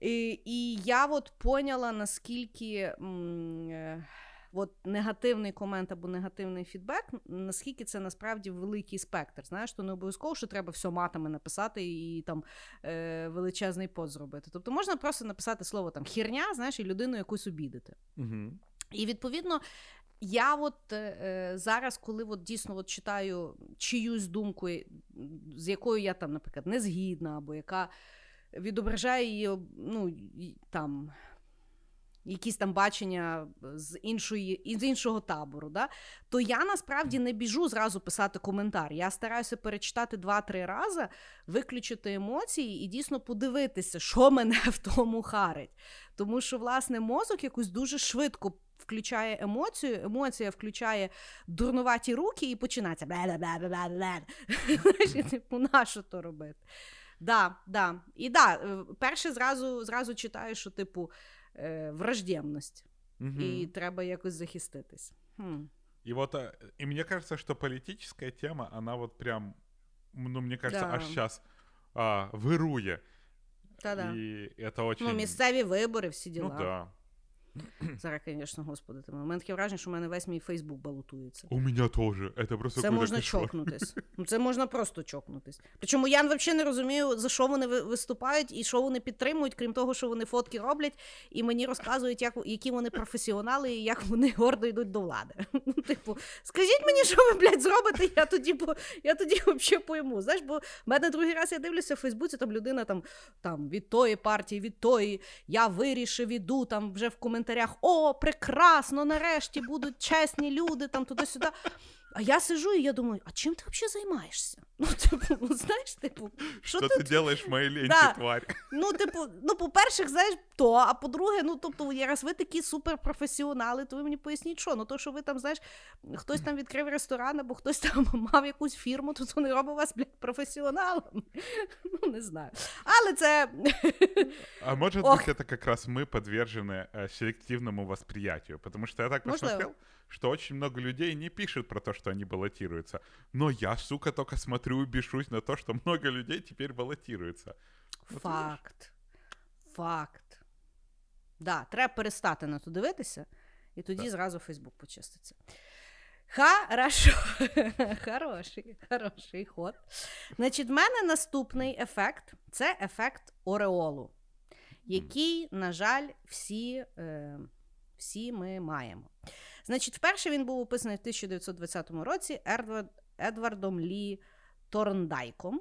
І, і я от поняла, наскільки м, е, от негативний комент або негативний фідбек, наскільки це насправді великий спектр. Знаєш, то не обов'язково, що треба все матами написати і там е, величезний пост зробити. Тобто можна просто написати слово там херня, знаєш, і людину якусь обідати. Мгм. І відповідно. Я от е, зараз, коли от дійсно от читаю чиюсь думку, з якою я там, наприклад, не згідна, або яка відображає її, ну, там. Якісь там бачення з іншої з іншого табору, да? то я насправді не біжу зразу писати коментар. Я стараюся перечитати два-три рази, виключити емоції і дійсно подивитися, що мене в тому харить. Тому що, власне, мозок якось дуже швидко включає емоцію, емоція включає дурнуваті руки і починається бла-бла-бла-бла-бла. Типу, на що то робити? Да, да. І да, е, перше зразу, зразу читаю, що, типу, е, враждебність, Мгм. і треба якось захиститись. Хм. И вот, э, и мне кажется, что политическая тема, она вот прям, ну, мне кажется, Да. аж сейчас а, выруе. Та-да. И это очень... Ну, місцеві вибори, всі діла. Ну да. Зараз, звісно, господи, ти. У мене таке враження, що в мене весь мій Фейсбук балотується. У меня тоже. Это просто Це можна кошмар. чокнутись. Ну, Це можна просто чокнутись. Причому я взагалі не розумію, за що вони виступають і що вони підтримують, крім того, що вони фотки роблять, і мені розказують, як, які вони професіонали і як вони гордо йдуть до влади. Ну, типу, скажіть мені, що ви, блядь, зробите, я тоді, по- я тоді взагалі пойму. Знаєш, бо в мене другий раз я дивлюся в Фейсбуці, там людина там, там від тої партії, від тої, я вирішив, іду там вже в коментарях: о, прекрасно, нарешті будуть чесні люди, там туди-сюди. А я сижу і я думаю, а чим ти взагалі займаєшся? Ну, типу, ну знаєш, типу, що, що ти, ти робиш в моїй ленті, да. тварь? Ну, типу, ну, по-перше, знаєш, то, а по-друге, ну тобто, раз ви такі суперпрофесіонали, то ви мені поясніть, що? Ну, то, що ви там, знаєш, хтось там відкрив ресторан, або хтось там мав якусь фірму, то це не робить вас, блядь, професіоналом. Ну, не знаю. Але це. А може бути, це якраз ми підвержені э, селективному восприятию, потому что я так посмотрел, что очень много людей не пишут про то, что они баллотируются. Но я, сука, только смотрю и бешусь на то, что много людей теперь баллотируются. Факт. Факт. Да, треба перестати на то дивитися, і тоді так. зразу Фейсбук почиститься. Хорошо. Хороший, хороший ход. Значить, в мене наступний ефект це ефект Ореолу, який, на жаль, всі е, всі ми маємо. Значить, вперше він був описаний в 1920 році Едвардом Лі Торндайком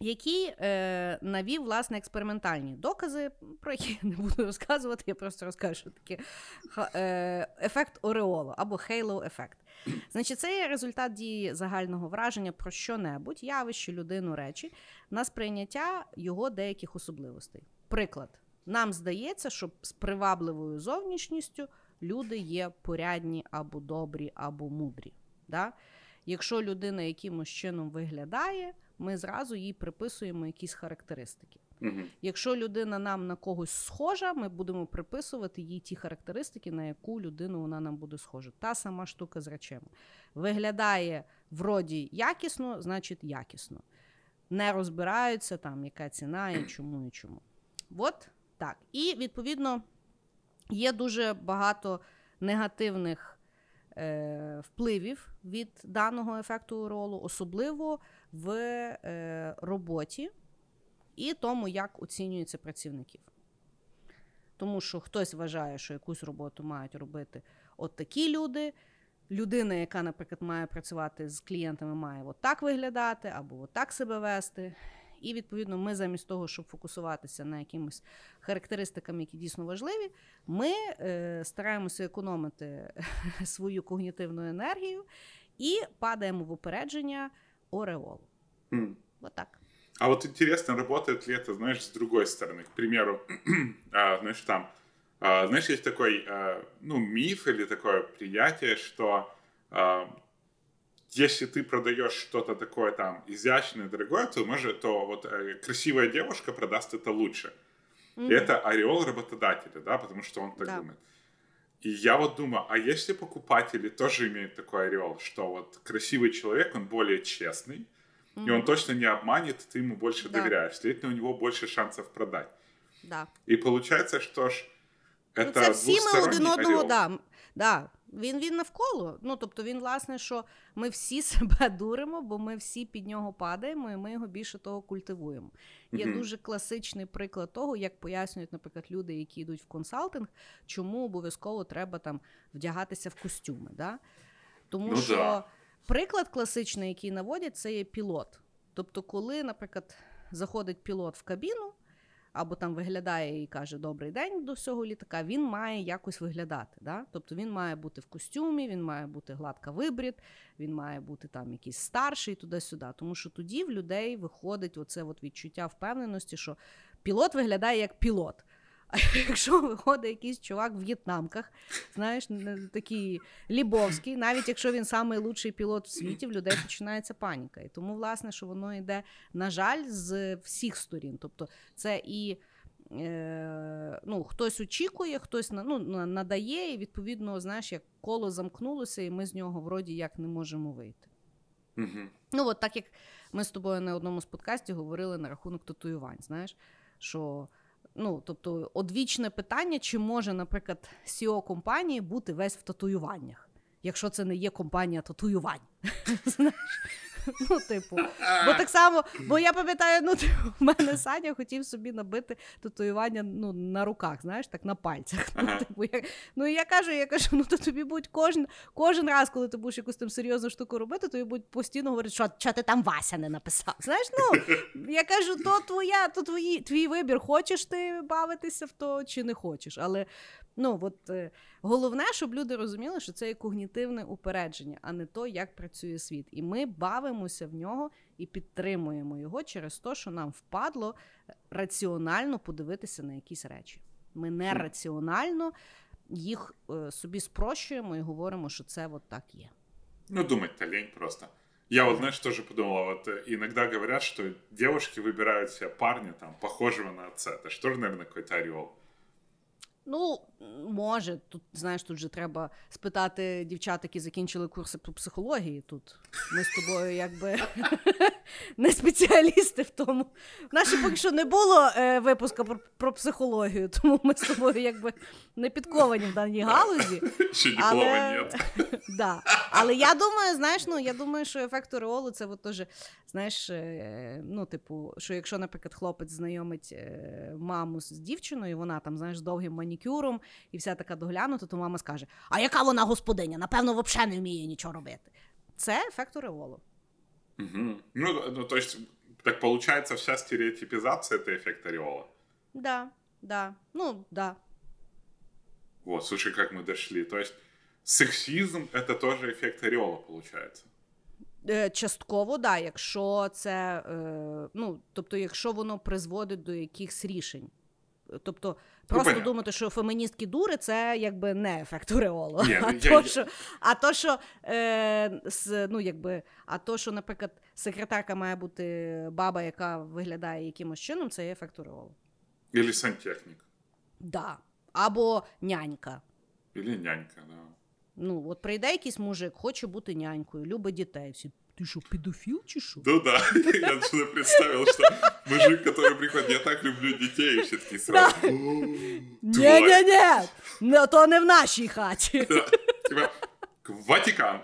який е, навів власне експериментальні докази, про які я не буду розказувати, я просто розкажу, що таке е, ефект Ореоло або хейлоу ефект. Значить, це є результат дії загального враження про що-небудь, явище, людину, речі, на сприйняття його деяких особливостей. Приклад, нам здається, що з привабливою зовнішністю люди є порядні або добрі, або мудрі. Да? Якщо людина якимось чином виглядає ми зразу їй приписуємо якісь характеристики. Угу. Якщо людина нам на когось схожа, ми будемо приписувати їй ті характеристики, на яку людину вона нам буде схожа. Та сама штука з речами. Виглядає вроді якісно, значить якісно. Не розбираються там, яка ціна і чому і чому. От так. І відповідно є дуже багато негативних е, впливів від даного ефекту ролу, особливо в е, роботі і тому, як оцінюються працівників. Тому що хтось вважає, що якусь роботу мають робити от такі люди. Людина, яка, наприклад, має працювати з клієнтами, має от так виглядати або от так себе вести. І, відповідно, ми замість того, щоб фокусуватися на якимось характеристикам, які дійсно важливі, ми е, стараємося економити свою когнітивну енергію і падаємо в упередження ореол. Mm. Вот так. А вот интересно, работает ли это, знаешь, с другой стороны? К примеру, а, знаешь, там, а, знаешь, есть такой, а, ну, миф или такое приятие, что а, если ты продаешь что-то такое там изящное, дорогое, то может, то вот э, красивая девушка продаст это лучше. Mm-hmm. И это ореол работодателя, да, потому что он так да. думает. И я вот думаю, а если покупатели тоже имеют такой ореол, что вот красивый человек, он более честный, mm-hmm. и он точно не обманет, ты ему больше да. доверяешь, следовательно, у него больше шансов продать. Да. И получается, что ж, это ну, це всі ми один одного, да, да. Він він навколо. Ну тобто він, власне, що ми всі себе дуримо, бо ми всі під нього падаємо, і ми його більше того культивуємо. Є mm-hmm. дуже класичний приклад того, як пояснюють, наприклад, люди, які йдуть в консалтинг, чому обов'язково треба там вдягатися в костюми. Да? Тому ну, що да. приклад класичний, який наводять, це є пілот. Тобто, коли, наприклад, заходить пілот в кабіну або там виглядає і каже Добрий день до всього літака, він має якось виглядати. Да? Тобто він має бути в костюмі, він має бути гладко вибрід, він має бути там якийсь старший туди-сюди. Тому що тоді в людей виходить оце от відчуття впевненості, що пілот виглядає як пілот. А якщо виходить якийсь чувак в в'єтнамках, знаєш, такий Лібовський, навіть якщо він найкращий пілот в світі, в людей починається паніка. І тому, власне, що воно йде, на жаль, з всіх сторін. Тобто, це і е, ну, хтось очікує, хтось ну, надає, і відповідно, знаєш, як коло замкнулося, і ми з нього вроді як не можемо вийти. Угу. Ну, от так як ми з тобою на одному з подкастів говорили на рахунок татуювань, знаєш, що. Ну, тобто, одвічне питання, чи може, наприклад, CEO компанії бути весь в татуюваннях, якщо це не є компанія татуювань. Ну, типу, бо так само, бо я пам'ятаю, ну типу, в мене Саня хотів собі набити татуювання ну, на руках, знаєш, так на пальцях. Ну, типу, я, ну я кажу, я кажу, ну то тобі будь кожен кожен раз, коли ти будеш якусь там серйозну штуку робити, тобі будуть постійно говорити, що що ти там Вася не написав. Знаєш, ну я кажу, то твоя, то твої, твій вибір, хочеш ти бавитися в то чи не хочеш. Але Ну, от е, головне, щоб люди розуміли, що це є когнітивне упередження, а не то, як працює світ. І ми бавимося в нього і підтримуємо його через те, що нам впадло раціонально подивитися на якісь речі. Ми не раціонально їх е, собі спрощуємо і говоримо, що це от так є. Ну, думать-то лень просто. Я вот, знаешь, тоже подумала, вот э, иногда говорят, что девушки выбирают себе парня, там, похожего на отца. Это что же, наверное, какой-то ореол. Ну, може, тут знаєш, тут же треба спитати дівчат, які закінчили курси по психології. Тут ми з тобою, якби не спеціалісти в тому. В наші поки що не було е, випуска про, про психологію, тому ми з тобою якби не підковані в даній галузі. Ще Але... да. Але я думаю, знаєш, ну я думаю, що ефект ореолу це от теж, знаєш, е, ну, типу, що якщо, наприклад, хлопець знайомить е, маму з дівчиною, вона там, знаєш, з довгим манікюром і вся така доглянута, то мама скаже: А яка вона господиня? Напевно, взагалі не вміє нічого робити. Це ефект ореолу. Мгм. Ну, ну, то есть, так получается, вся стереотипизация — это эффект ореола. Да, да. Ну, да. Вот, слушай, как мы дошли. То есть, сексизм — это тоже эффект ореола, получается. Е, Частково, да, якщо це, е, ну, тобто, якщо воно призводить до якихось рішень. Тобто, просто понятно. думати, що феміністки дури, це якби не ефект ореолу. Ні, ну, а, я- то, що, а то, що е, с, ну, якби, а то, що, наприклад, секретарка має бути баба, яка виглядає якимось чином, це є ефект ореолу. Или сантехник. Да. Або нянька. Или нянька, да. Ну, от прийде якийсь мужик, хоче бути нянькою, любить дітей. Всі, ти що, педофіл чи що? Ну да, я отсюда представил, что мужик, который приходит, я так люблю детей, и все таки сразу. «О, тварь». Ні-ні-ні, не, то не в нашій хаті. Типа, Ватикан.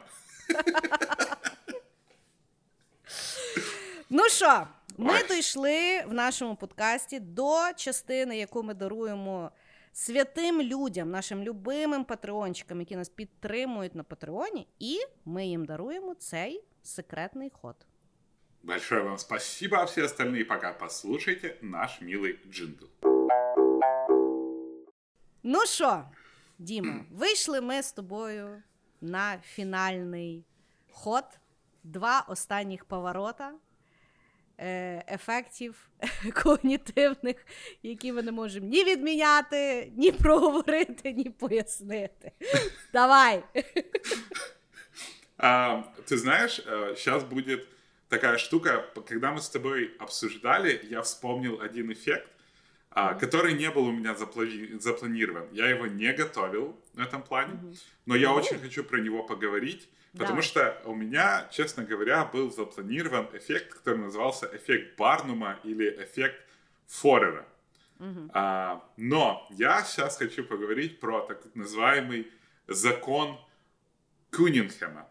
Ну що, ми дійшли в нашому подкасті до частини, яку ми даруємо святим людям, нашим любимим патреончикам, які нас підтримують на Патреоні, і ми їм даруємо цей секретний ход. Большое вам спасибо, а все остальные пока послушайте наш милый джингл. Ну що, Діма, вийшли ми з тобою на фінальний ход. Два останніх поворота ефектів когнітивних, які ми не можемо ні відміняти, ні проговорити, ні пояснити. Давай. А, ты знаешь, сейчас будет такая штука, когда мы с тобой обсуждали, я вспомнил один эффект, а, который не был у меня заплави- запланирован. Я его не готовил в этом плане, но я Ну. очень хочу про него поговорить, потому Давай. что у меня, честно говоря, был запланирован эффект, который назывался эффект Барнума или эффект Форера. А, но я сейчас хочу поговорить про так называемый закон Кунингема.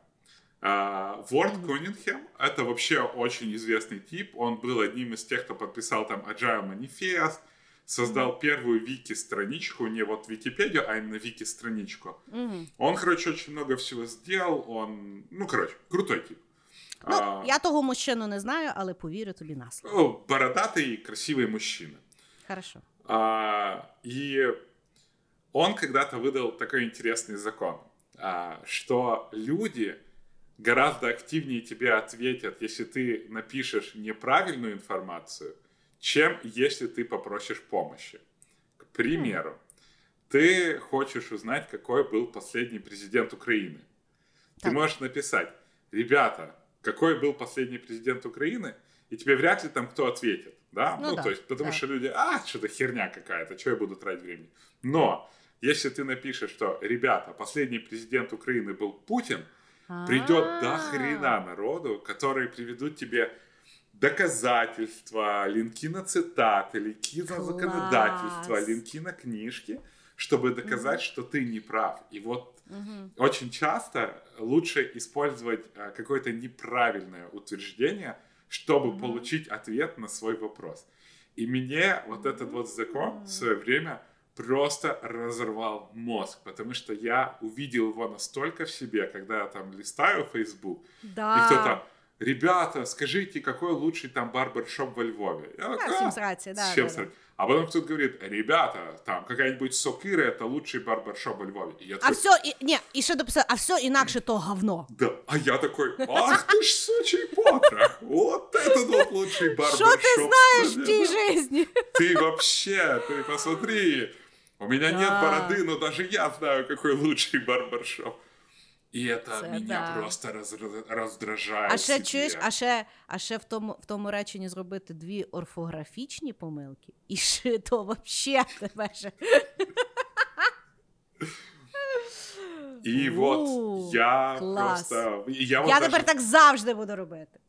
А, Ворд Кунингем — это вообще очень известный тип. Он был одним из тех, кто подписал там Agile Manifest, создал первую вики-страничку, не вот Википедию, а именно вики-страничку. Мгм. Он, короче, очень много всего сделал. Он, ну, короче, крутой тип. Ну, А, я того мужчину не знаю, але повірю тобі на слово. бородатый и красивый мужчина. Хорошо. А, и он когда-то выдал такой интересный закон, а, что люди гораздо активнее тебе ответят, если ты напишешь неправильную информацию, чем если ты попросишь помощи. К примеру, ты хочешь узнать, какой был последний президент Украины. Ты можешь написать, ребята, какой был последний президент Украины, и тебе вряд ли там кто ответит, да? Ну да, то есть, потому да. что люди, а, что-то херня какая-то, что я буду тратить времени. Но если ты напишешь, что, ребята, последний президент Украины был Путин, придет до А. хрена народу, которые приведут тебе доказательства, линки на цитаты, линки на законодательство, линки на книжки, чтобы доказать, что ты не прав. И вот очень часто лучше использовать а, какое-то неправильное утверждение, чтобы получить ответ на свой вопрос. И мне вот этот вот закон в свое время просто разорвал мозг, потому что я увидел его настолько в себе, когда я там листаю Facebook, Да. и кто-то, ребята, скажите, какой лучший там барбершоп во Львове? Я Да, такой, всем «А, сраться, да, с чем да, да. срать?» А потом кто-то говорит, ребята, там какая-нибудь Сокира это лучший барбершоп во Львове. И я А такой, все, і, ні, і ще дописав, а все інакше то говно. да. А я такой, ах ты ж сучий потрох, вот этот вот лучший барбершоп. Що ти знаєш в на тій Львове». житті? Ты вообще, ты посмотри, у меня Да. нет бороды, но даже я знаю, какой лучший барбершоп. И это Це меня да. просто раз- раздражает. А ще чуєш, а ще, а ще в тому, в тому реченні зробити дві орфографічні помилки, і ще то вообще тебе ще. И У, вот я просто... Я, тепер так завжди буду робити.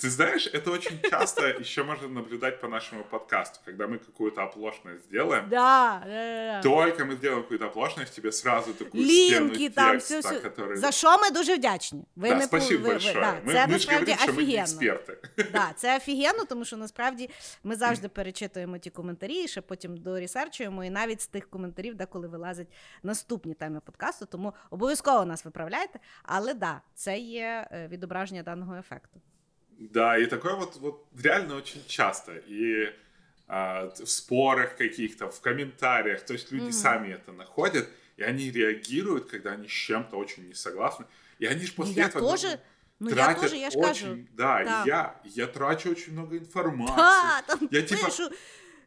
Ты знаешь, это очень часто еще можно наблюдать по нашему подкасту, когда мы какую-то оплошность сделаем. Да, да, да, да. Только мы сделаем какую-то оплошность, тебе сразу такую стену Лінки там, текста, все, все. который... За що ми дуже вдячні. Ви да, не спасибо ви- ви- большое. да, мы, це мы же насправді говорим, что мы не офігенно. эксперты. Да, це офігенно, тому що насправді ми завжди перечитуємо ті коментарі, і ще потім доресерчуємо, і навіть з тих коментарів деколи вилазять наступні теми подкасту, тому обов'язково нас виправляйте. Але да, це є е, відображення даного ефекту. Да, и такое вот, вот реально очень часто. И а, в спорах каких-то, в комментариях. То есть люди Мгм. сами это находят, и они реагируют, когда они с чем-то очень не согласны. И они же Ну, после я этого думают, ну я теж, я ж очень, кажу. Да, Да. я, я трачу очень много информации. Та, там Я, типа,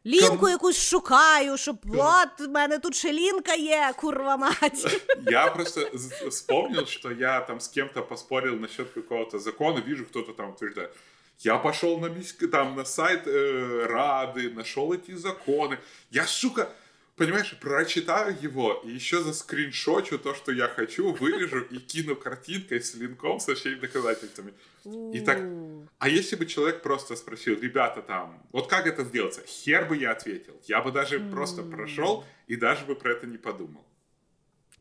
лінку ком- якусь шукаю, щоб от в мене тут ще лінка є, курва мать. Я просто з- вспомнил, что я там с кем-то поспорил насчет какого-то закона, вижу, кто-то там утверждает. Я пошел на, мис- там, на сайт э, Рады, нашел эти законы. Я, сука, понимаешь, прочитаю его и еще заскриншочу то, что я хочу, вырежу и кину картинкой с линком со всеми доказательствами. И так, У. А если бы человек просто спросил, ребята, там, вот как это сделается? Хер бы я ответил. Я бы даже просто М. прошел и даже бы про это не подумал.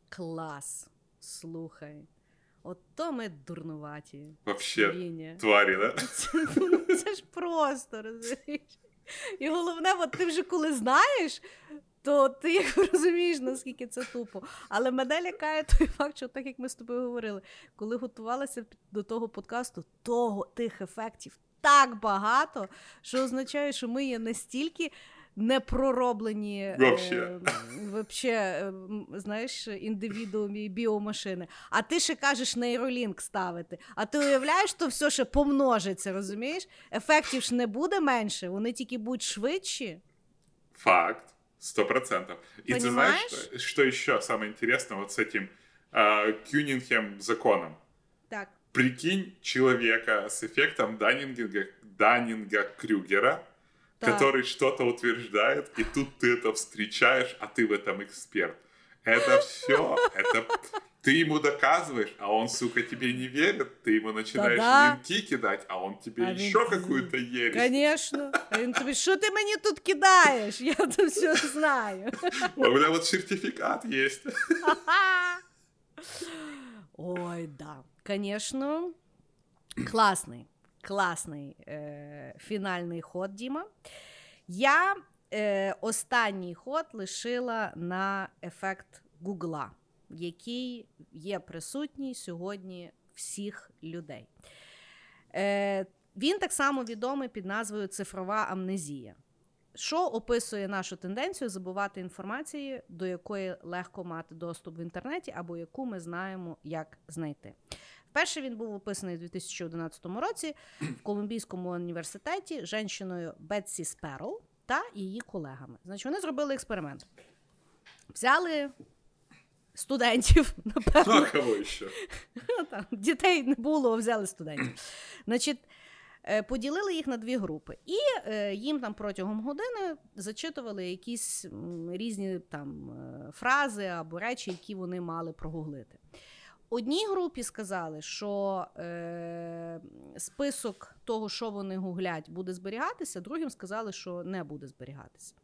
Клас. Слухай. От то ми дурнуваті. Вообще, Лінія. твари, да? Це, ну, це ж просто, розумієш? І головне, от ти вже коли знаєш, то ти як розумієш, наскільки це тупо. Але мене лякає той факт, що так як ми з тобою говорили, коли готувалася до того подкасту, того тих ефектів так багато, що означає, що ми є настільки. Непророблені Вообще. е, вообще, е, знаєш, індивідуумі біомашини. А ти ще кажеш нейролінк ставити. А ти уявляєш, то все ще помножиться, розумієш? Ефектів ж не буде менше, вони тільки будуть швидші. Факт. Сто процентов. И ты знаешь, что, что еще самое интересное вот с этим э, Кюнингем законом? Так. Прикинь человека с эффектом Даннинга, Даннинга Крюгера, Так. который что-то утверждает, и тут ты это встречаешь, а ты в этом эксперт. Это все, это ты ему доказываешь, а он, сука, тебе не верит, ты ему начинаешь Да-да. линки кидать, а он тебе А еще він- какую-то ересь. Звісно. А він тобі, що ти мені тут кидаєш? Я це все знаю. У меня вот сертификат есть. Ой, да. Звісно, класний, класний е, фінальний ход, Діма. Я е, останній ход лишила на ефект Гугла, Який є присутній сьогодні всіх людей. Е, він так само відомий під назвою цифрова амнезія. Що описує нашу тенденцію забувати інформації, до якої легко мати доступ в інтернеті, або яку ми знаємо, як знайти. Вперше він був описаний у 2011 році в Колумбійському університеті жінкою Бетсі Сперл та її колегами. Значить, вони зробили експеримент. Взяли студентів, напевно, еще? Ну, там, дітей не було, взяли студентів. Значить, е, поділили їх на дві групи. І е, їм там протягом години зачитували якісь різні там е, фрази або речі, які вони мали прогуглити. Одній групі сказали, що е, список того, що вони гуглять, буде зберігатися, другим сказали, що не буде зберігатися.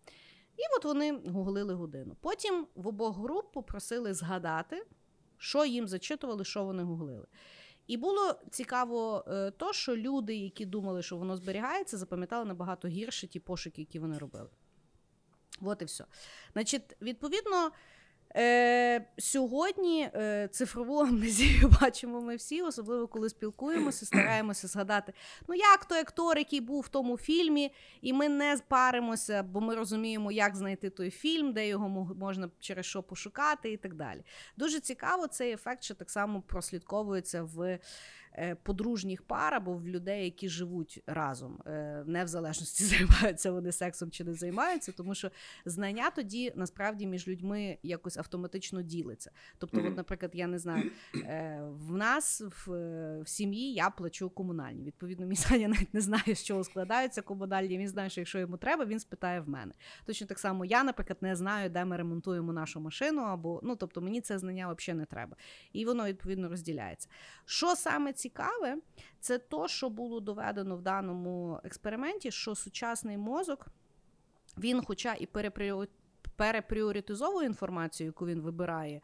І от вони гуглили годину. Потім в обох груп попросили згадати, що їм зачитували, що вони гуглили. І було цікаво е, то, що люди, які думали, що воно зберігається, запам'ятали набагато гірше ті пошуки, які вони робили. От і все. Значить, відповідно, Е, Сьогодні е, цифрову амнезію бачимо ми всі, особливо коли спілкуємося, стараємося згадати, ну як той актор, який був в тому фільмі, і ми не паримося, бо ми розуміємо, як знайти той фільм, де його можна через що пошукати, і так далі. Дуже цікаво, цей ефект ще так само прослідковується в. Е, подружніх пар або в людей, які живуть разом, е, не в залежності займаються вони сексом чи не займаються, тому що знання тоді насправді між людьми якось автоматично ділиться. Тобто, mm-hmm. от, наприклад, я не знаю, е, в нас в, в сім'ї я плачу комунальні. Відповідно, мій Саня навіть не знає, з чого складаються комунальні. Він знає, що якщо йому треба, він спитає в мене. Точно так само я, наприклад, не знаю, де ми ремонтуємо нашу машину, або ну тобто мені це знання взагалі не треба. І воно відповідно розділяється. Що саме цікаве, це то, що було доведено в даному експерименті, що сучасний мозок, він, хоча і перепріоритизовує інформацію, яку він вибирає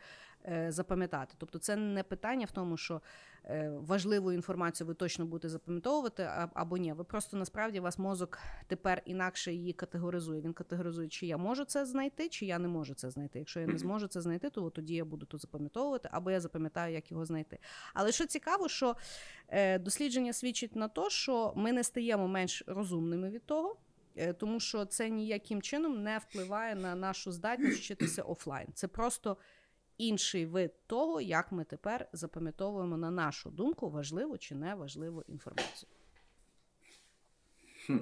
запам'ятати. Тобто, це не питання в тому, що Е, важливу інформацію ви точно будете запам'ятовувати або ні. Ви просто насправді вас мозок тепер інакше її категоризує. Він категоризує, чи я можу це знайти, чи я не можу це знайти. Якщо я не зможу це знайти, то тоді я буду тут запам'ятовувати, або я запам'ятаю, як його знайти. Але що цікаво, що е, дослідження свідчить на те, що ми не стаємо менш розумними від того. Е, тому що це ніяким чином не впливає на нашу здатність вчитися офлайн. Це просто інший вид того, як ми тепер запам'ятовуємо на нашу думку важливу чи неважливу інформацію. Хм.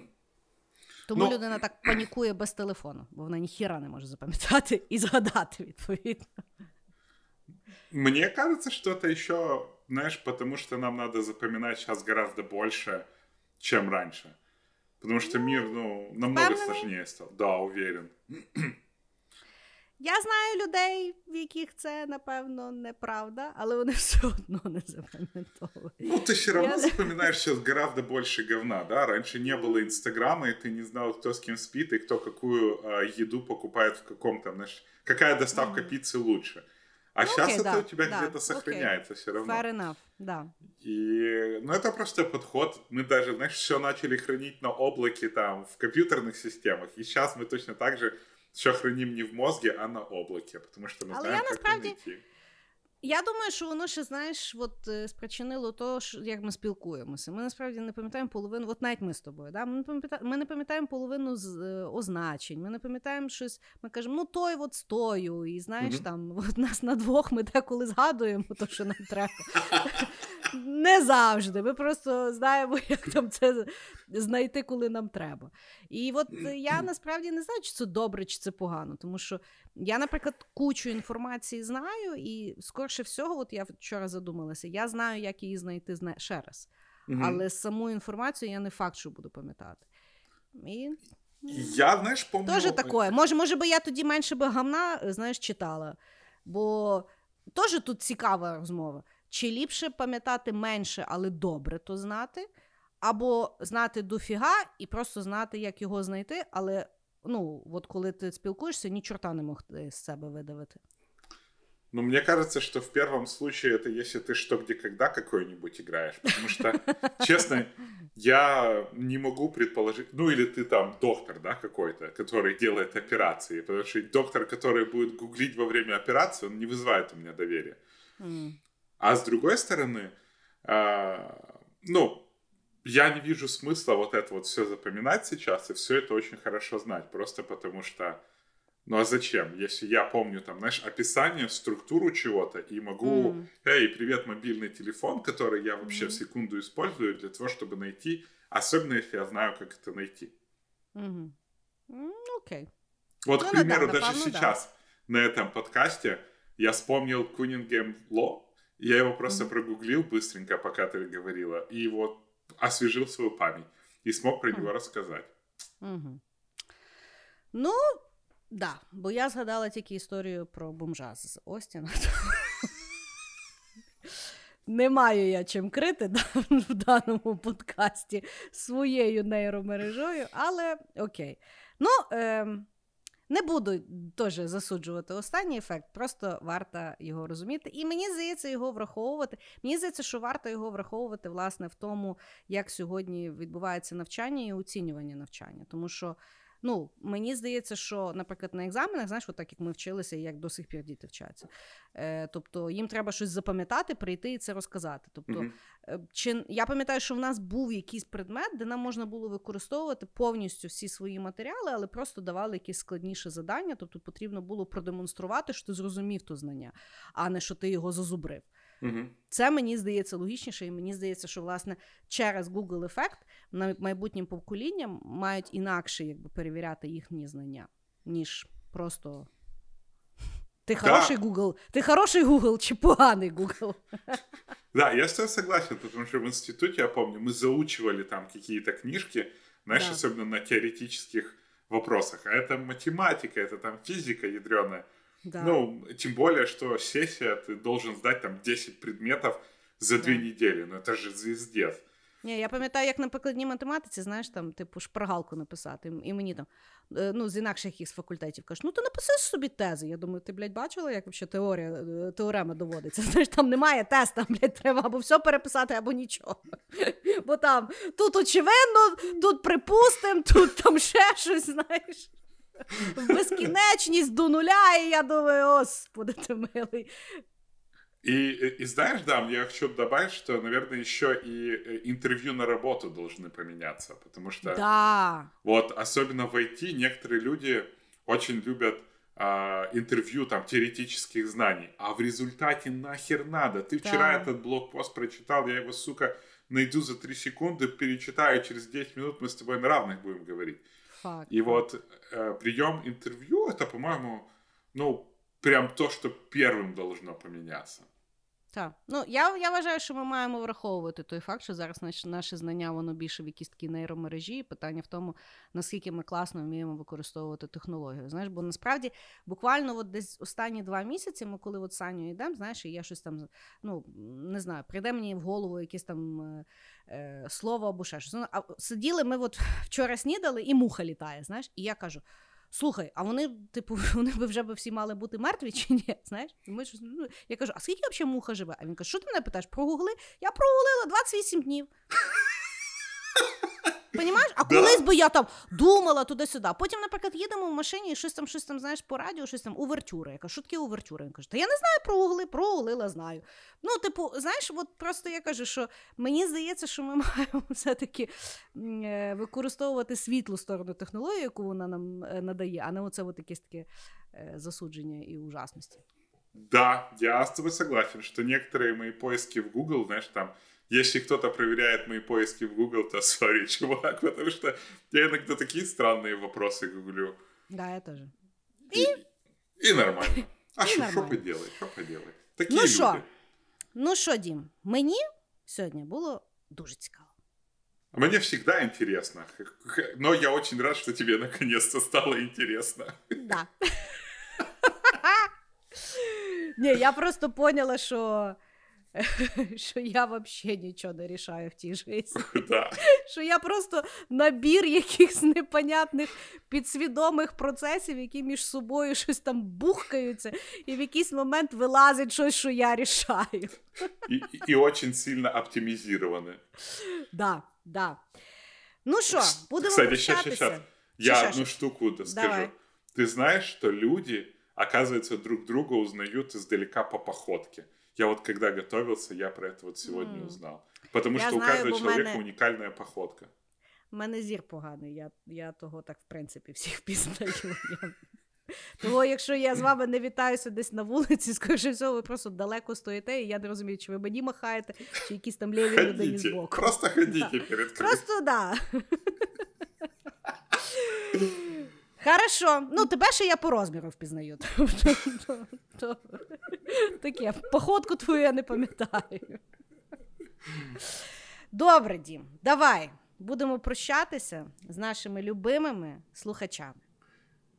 Тому ну, людина так панікує без телефону, бо вона ніхіра не може запам'ятати і згадати відповідно. Мне кажется, что это еще, знаешь, потому что нам надо запоминать сейчас гораздо больше, чем раньше. Потому что мир, ну, намного сложнее стал. Да, уверен. Я знаю людей, в яких це, напевно, неправда, але вони все одно не запам'ятовують. Ну, ти все равно Я... запоминаешь сейчас гораздо больше говна, да? Раньше не было Инстаграма, и ты не знал, кто с кем спит, и кто какую а, еду покупает в каком-то, знаешь, какая доставка mm-hmm. пиццы лучше. А ну, сейчас это да, у тебя да, где-то сохраняется okay. все равно. Fair enough, да. И, ну, это просто подход. Мы даже, знаешь, все начали хранить на облаке, там, в компьютерных системах. И сейчас мы точно так же все храним не в мозге, а на облаке, тому що ми Але знаємо, я насправді. Я думаю, що воно ще, знаєш, от е, спричинило то, що, як ми спілкуємося. Ми насправді не пам'ятаємо половину, от навіть ми з тобою. Да? Ми не пам'ятаємо, ми не пам'ятаємо половину з е, означень, ми не пам'ятаємо щось. Ми кажемо, ну той от стою, і знаєш, mm-hmm. там от нас на двох ми деколи згадуємо, то що нам треба. Не завжди. Ми просто знаємо, як там це знайти, коли нам треба. І от я насправді не знаю, чи це добре, чи це погано, тому що я, наприклад, кучу інформації знаю, і скорше всього, от я вчора задумалася, я знаю, як її знайти ще раз. Угу. Але саму інформацію я не факт, що буду пам'ятати. І... Я, знаєш, помню... Тоже таке. Може, може би я тоді менше би гамна, знаєш, читала. Бо теж тут цікава розмова. Чи ліпше пам'ятати менше, але добре то знати, або знати дофіга і просто знати, як його знайти, але ну, от коли ти спілкуєшся, ні чорта не мог з себе видавити. Ну, мне кажется, что в первом случае это если ты что, где, когда какой-нибудь играешь. Потому что, честно, я не могу предположить... Ну, или ты там доктор, да, какой-то, который делает операции. Потому что доктор, который будет гуглить во время операции, он не вызывает у меня доверия. Mm. А с другой стороны, э, ну, я не вижу смысла вот это вот все запоминать сейчас и все это очень хорошо знать, просто потому что, ну а зачем, если я помню там, знаешь, описание, структуру чего-то и могу, mm. эй, привет, мобильный телефон, который я вообще mm. в секунду использую для того, чтобы найти, особенно если я знаю, как это найти. Mm-hmm. Mm, okay. Вот, ну, к примеру, да, даже сейчас да. на этом подкасте я вспомнил Кунингем Ло, я его просто mm-hmm. прогуглил быстренько, пока ты говорила, и вот освежил свою память и смог про нього розказати. Ну, да, бо я згадала тільки історію про бомжа з Остіна. Не маю я чим крити в даному подкасті своєю нейромережою, але окей. Ну, е, не буду теж засуджувати останній ефект, просто варто його розуміти. І мені здається, його враховувати. Мені здається, що варто його враховувати власне в тому, як сьогодні відбувається навчання і оцінювання навчання. Тому що Ну, мені здається, що, наприклад, на екзаменах, знаєш, от так як ми вчилися, і як до сих пір діти вчаться. Е, Тобто їм треба щось запам'ятати, прийти і це розказати. Тобто, mm-hmm. чи я пам'ятаю, що в нас був якийсь предмет, де нам можна було використовувати повністю всі свої матеріали, але просто давали якісь складніші завдання. Тобто потрібно було продемонструвати, що ти зрозумів то знання, а не що ти його зазубрив. Угу. Це мені здається логічніше, і мені здається, що власне через Google ефект майбутнім поколінням мають інакше якби перевіряти їхні знання, ніж просто. Ты да. хороший Google, ты хороший Google, чи поганый Google. Да, я с тобой согласен, потому что в институте, я помню, мы заучивали там какие-то книжки, знаешь, да. особенно на теоретических вопросах. А это математика, это там физика ядреная. Да. Ну, тем более, что сессия, ты должен сдать там 10 предметов за дві неділі. Ну це ж звіздець. Ні, я пам'ятаю, як на прикладній математиці, знаєш, там, типу, шпаргалку написати. І мені там, е, ну, з інакших якихось факультетів кажуть, ну ти написиш собі тези. Я думаю, ти, блядь, бачила, як взагалі теорія, е, теорема доводиться. Знаєш, там немає теста, блядь, треба або все переписати, або нічого. Бо там тут очевидно, тут припустимо, тут там ще щось, знаєш в безкінечність до нуля, і я думаю, господи ты милый. И, и знаешь, да, я хочу добавить, что, наверное, еще и э, интервью на работу должны поменяться, потому что да. вот особенно в IT некоторые люди очень любят а, интервью там теоретических знаний, а в результате нахер надо. Ты вчера да. этот блокпост прочитал, я его, сука, найду за 3 секунды, перечитаю, через 10 минут мы с тобой на равных будем говорить. Факт. И вот э, прием интервью, это, по-моему, ну, прям то, что первым должно помінятися. Так. Ну, я я вважаю, що ми маємо враховувати той факт, що зараз наше, наше знання воно більше в якісь такі нейромережі. І питання в тому, наскільки ми класно вміємо використовувати технологію. Знаєш, бо насправді буквально от десь останні два місяці, ми коли от Саню йдемо, знаєш, і я щось там ну не знаю, прийде мені в голову якесь там е, е слово або ще щось. Ну, а сиділи ми от вчора снідали, і муха літає. Знаєш, і я кажу. Слухай, а вони, типу, вони би вже всі мали бути мертві чи ні? Знаєш? Ми ж, ну, Я кажу, а скільки взагалі муха живе? А він каже, що ти мене питаєш? Прогугли? Я прогуглила 28 днів. Понімаєш? А колись би я там думала туди-сюди. Потім, наприклад, їдемо в машині і щось там, щось там, знаєш, по радіо, щось там увертюра. Я кажу, що таке увертюра? Він каже, та я не знаю про угли, про углила знаю. Ну, типу, знаєш, от просто я кажу, що мені здається, що ми маємо все-таки е, використовувати світлу сторону технології, яку вона нам е, надає, а не оце от якесь таке е, засудження і ужасності. Да, я с тобой согласен, что некоторые мои поиски в Google, знаешь, там если кто-то проверяет мои поиски в Google, то сори, чувак, потому что я иногда такие странные вопросы гуглю. Да, я тоже. И, и, нормально. А що поделать? Що поделать? Такі ну що? Ну що, Дім, мені сьогодні було дуже цікаво. Мне всегда интересно. Но я очень рад, что тебе наконец-то стало интересно. Да. Не, я просто поняла, що що я взагалі нічого не рішаю в тій житті. Що я просто набір якихось непонятних підсвідомих процесів, які між собою щось там бухкаються, і в якийсь момент вилазить щось, що я рішаю. І і дуже сильно оптимізоване. Да, да. Ну що, будемо Кстати, щас, щас. Я одну штуку скажу. Давай. Ты знаешь, что люди, оказывается, друг друга узнают издалека по походке. Я вот когда готовился, я про это вот сегодня mm. узнал. Потому я что знаю, у каждого человека мене... унікальна походка. У мене зір поганий, я я того так, в принципі, всіх пізнаю. Того, якщо я з вами не вітаюся десь на вулиці, скоріше всього, ви просто далеко стоїте, і я не розумію, чи ви мені махаєте, чи якісь там ліві людині збоку. Просто ходіть перед Просто да. Хорошо, ну тебе ще я по розміру впізнаю. Таке, походку твою я не пам'ятаю. Добре, Дім, давай будемо прощатися з нашими любимими слухачами.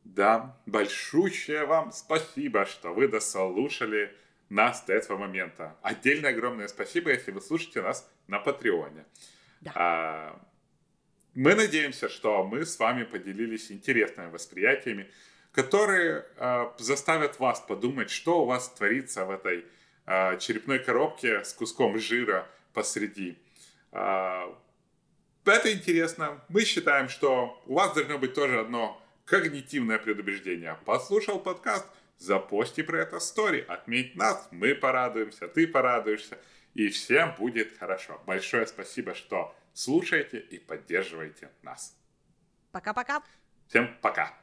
Да, большущее вам спасибо, что вы дослушали нас до этого момента. Отдельное огромное спасибо, если вы слушаете нас на Патреоне. Да. А, мы надеемся, что мы с вами поделились интересными восприятиями, которые э, заставят вас подумать, что у вас творится в этой э, черепной коробке с куском жира посреди. Э, это интересно. Мы считаем, что у вас должно быть тоже одно когнитивное предубеждение. Послушал подкаст, запости про это стори, отметь нас, мы порадуемся, ты порадуешься, и всем будет хорошо. Большое спасибо, что слушаете и поддерживайте нас. Пока-пока. Всем пока.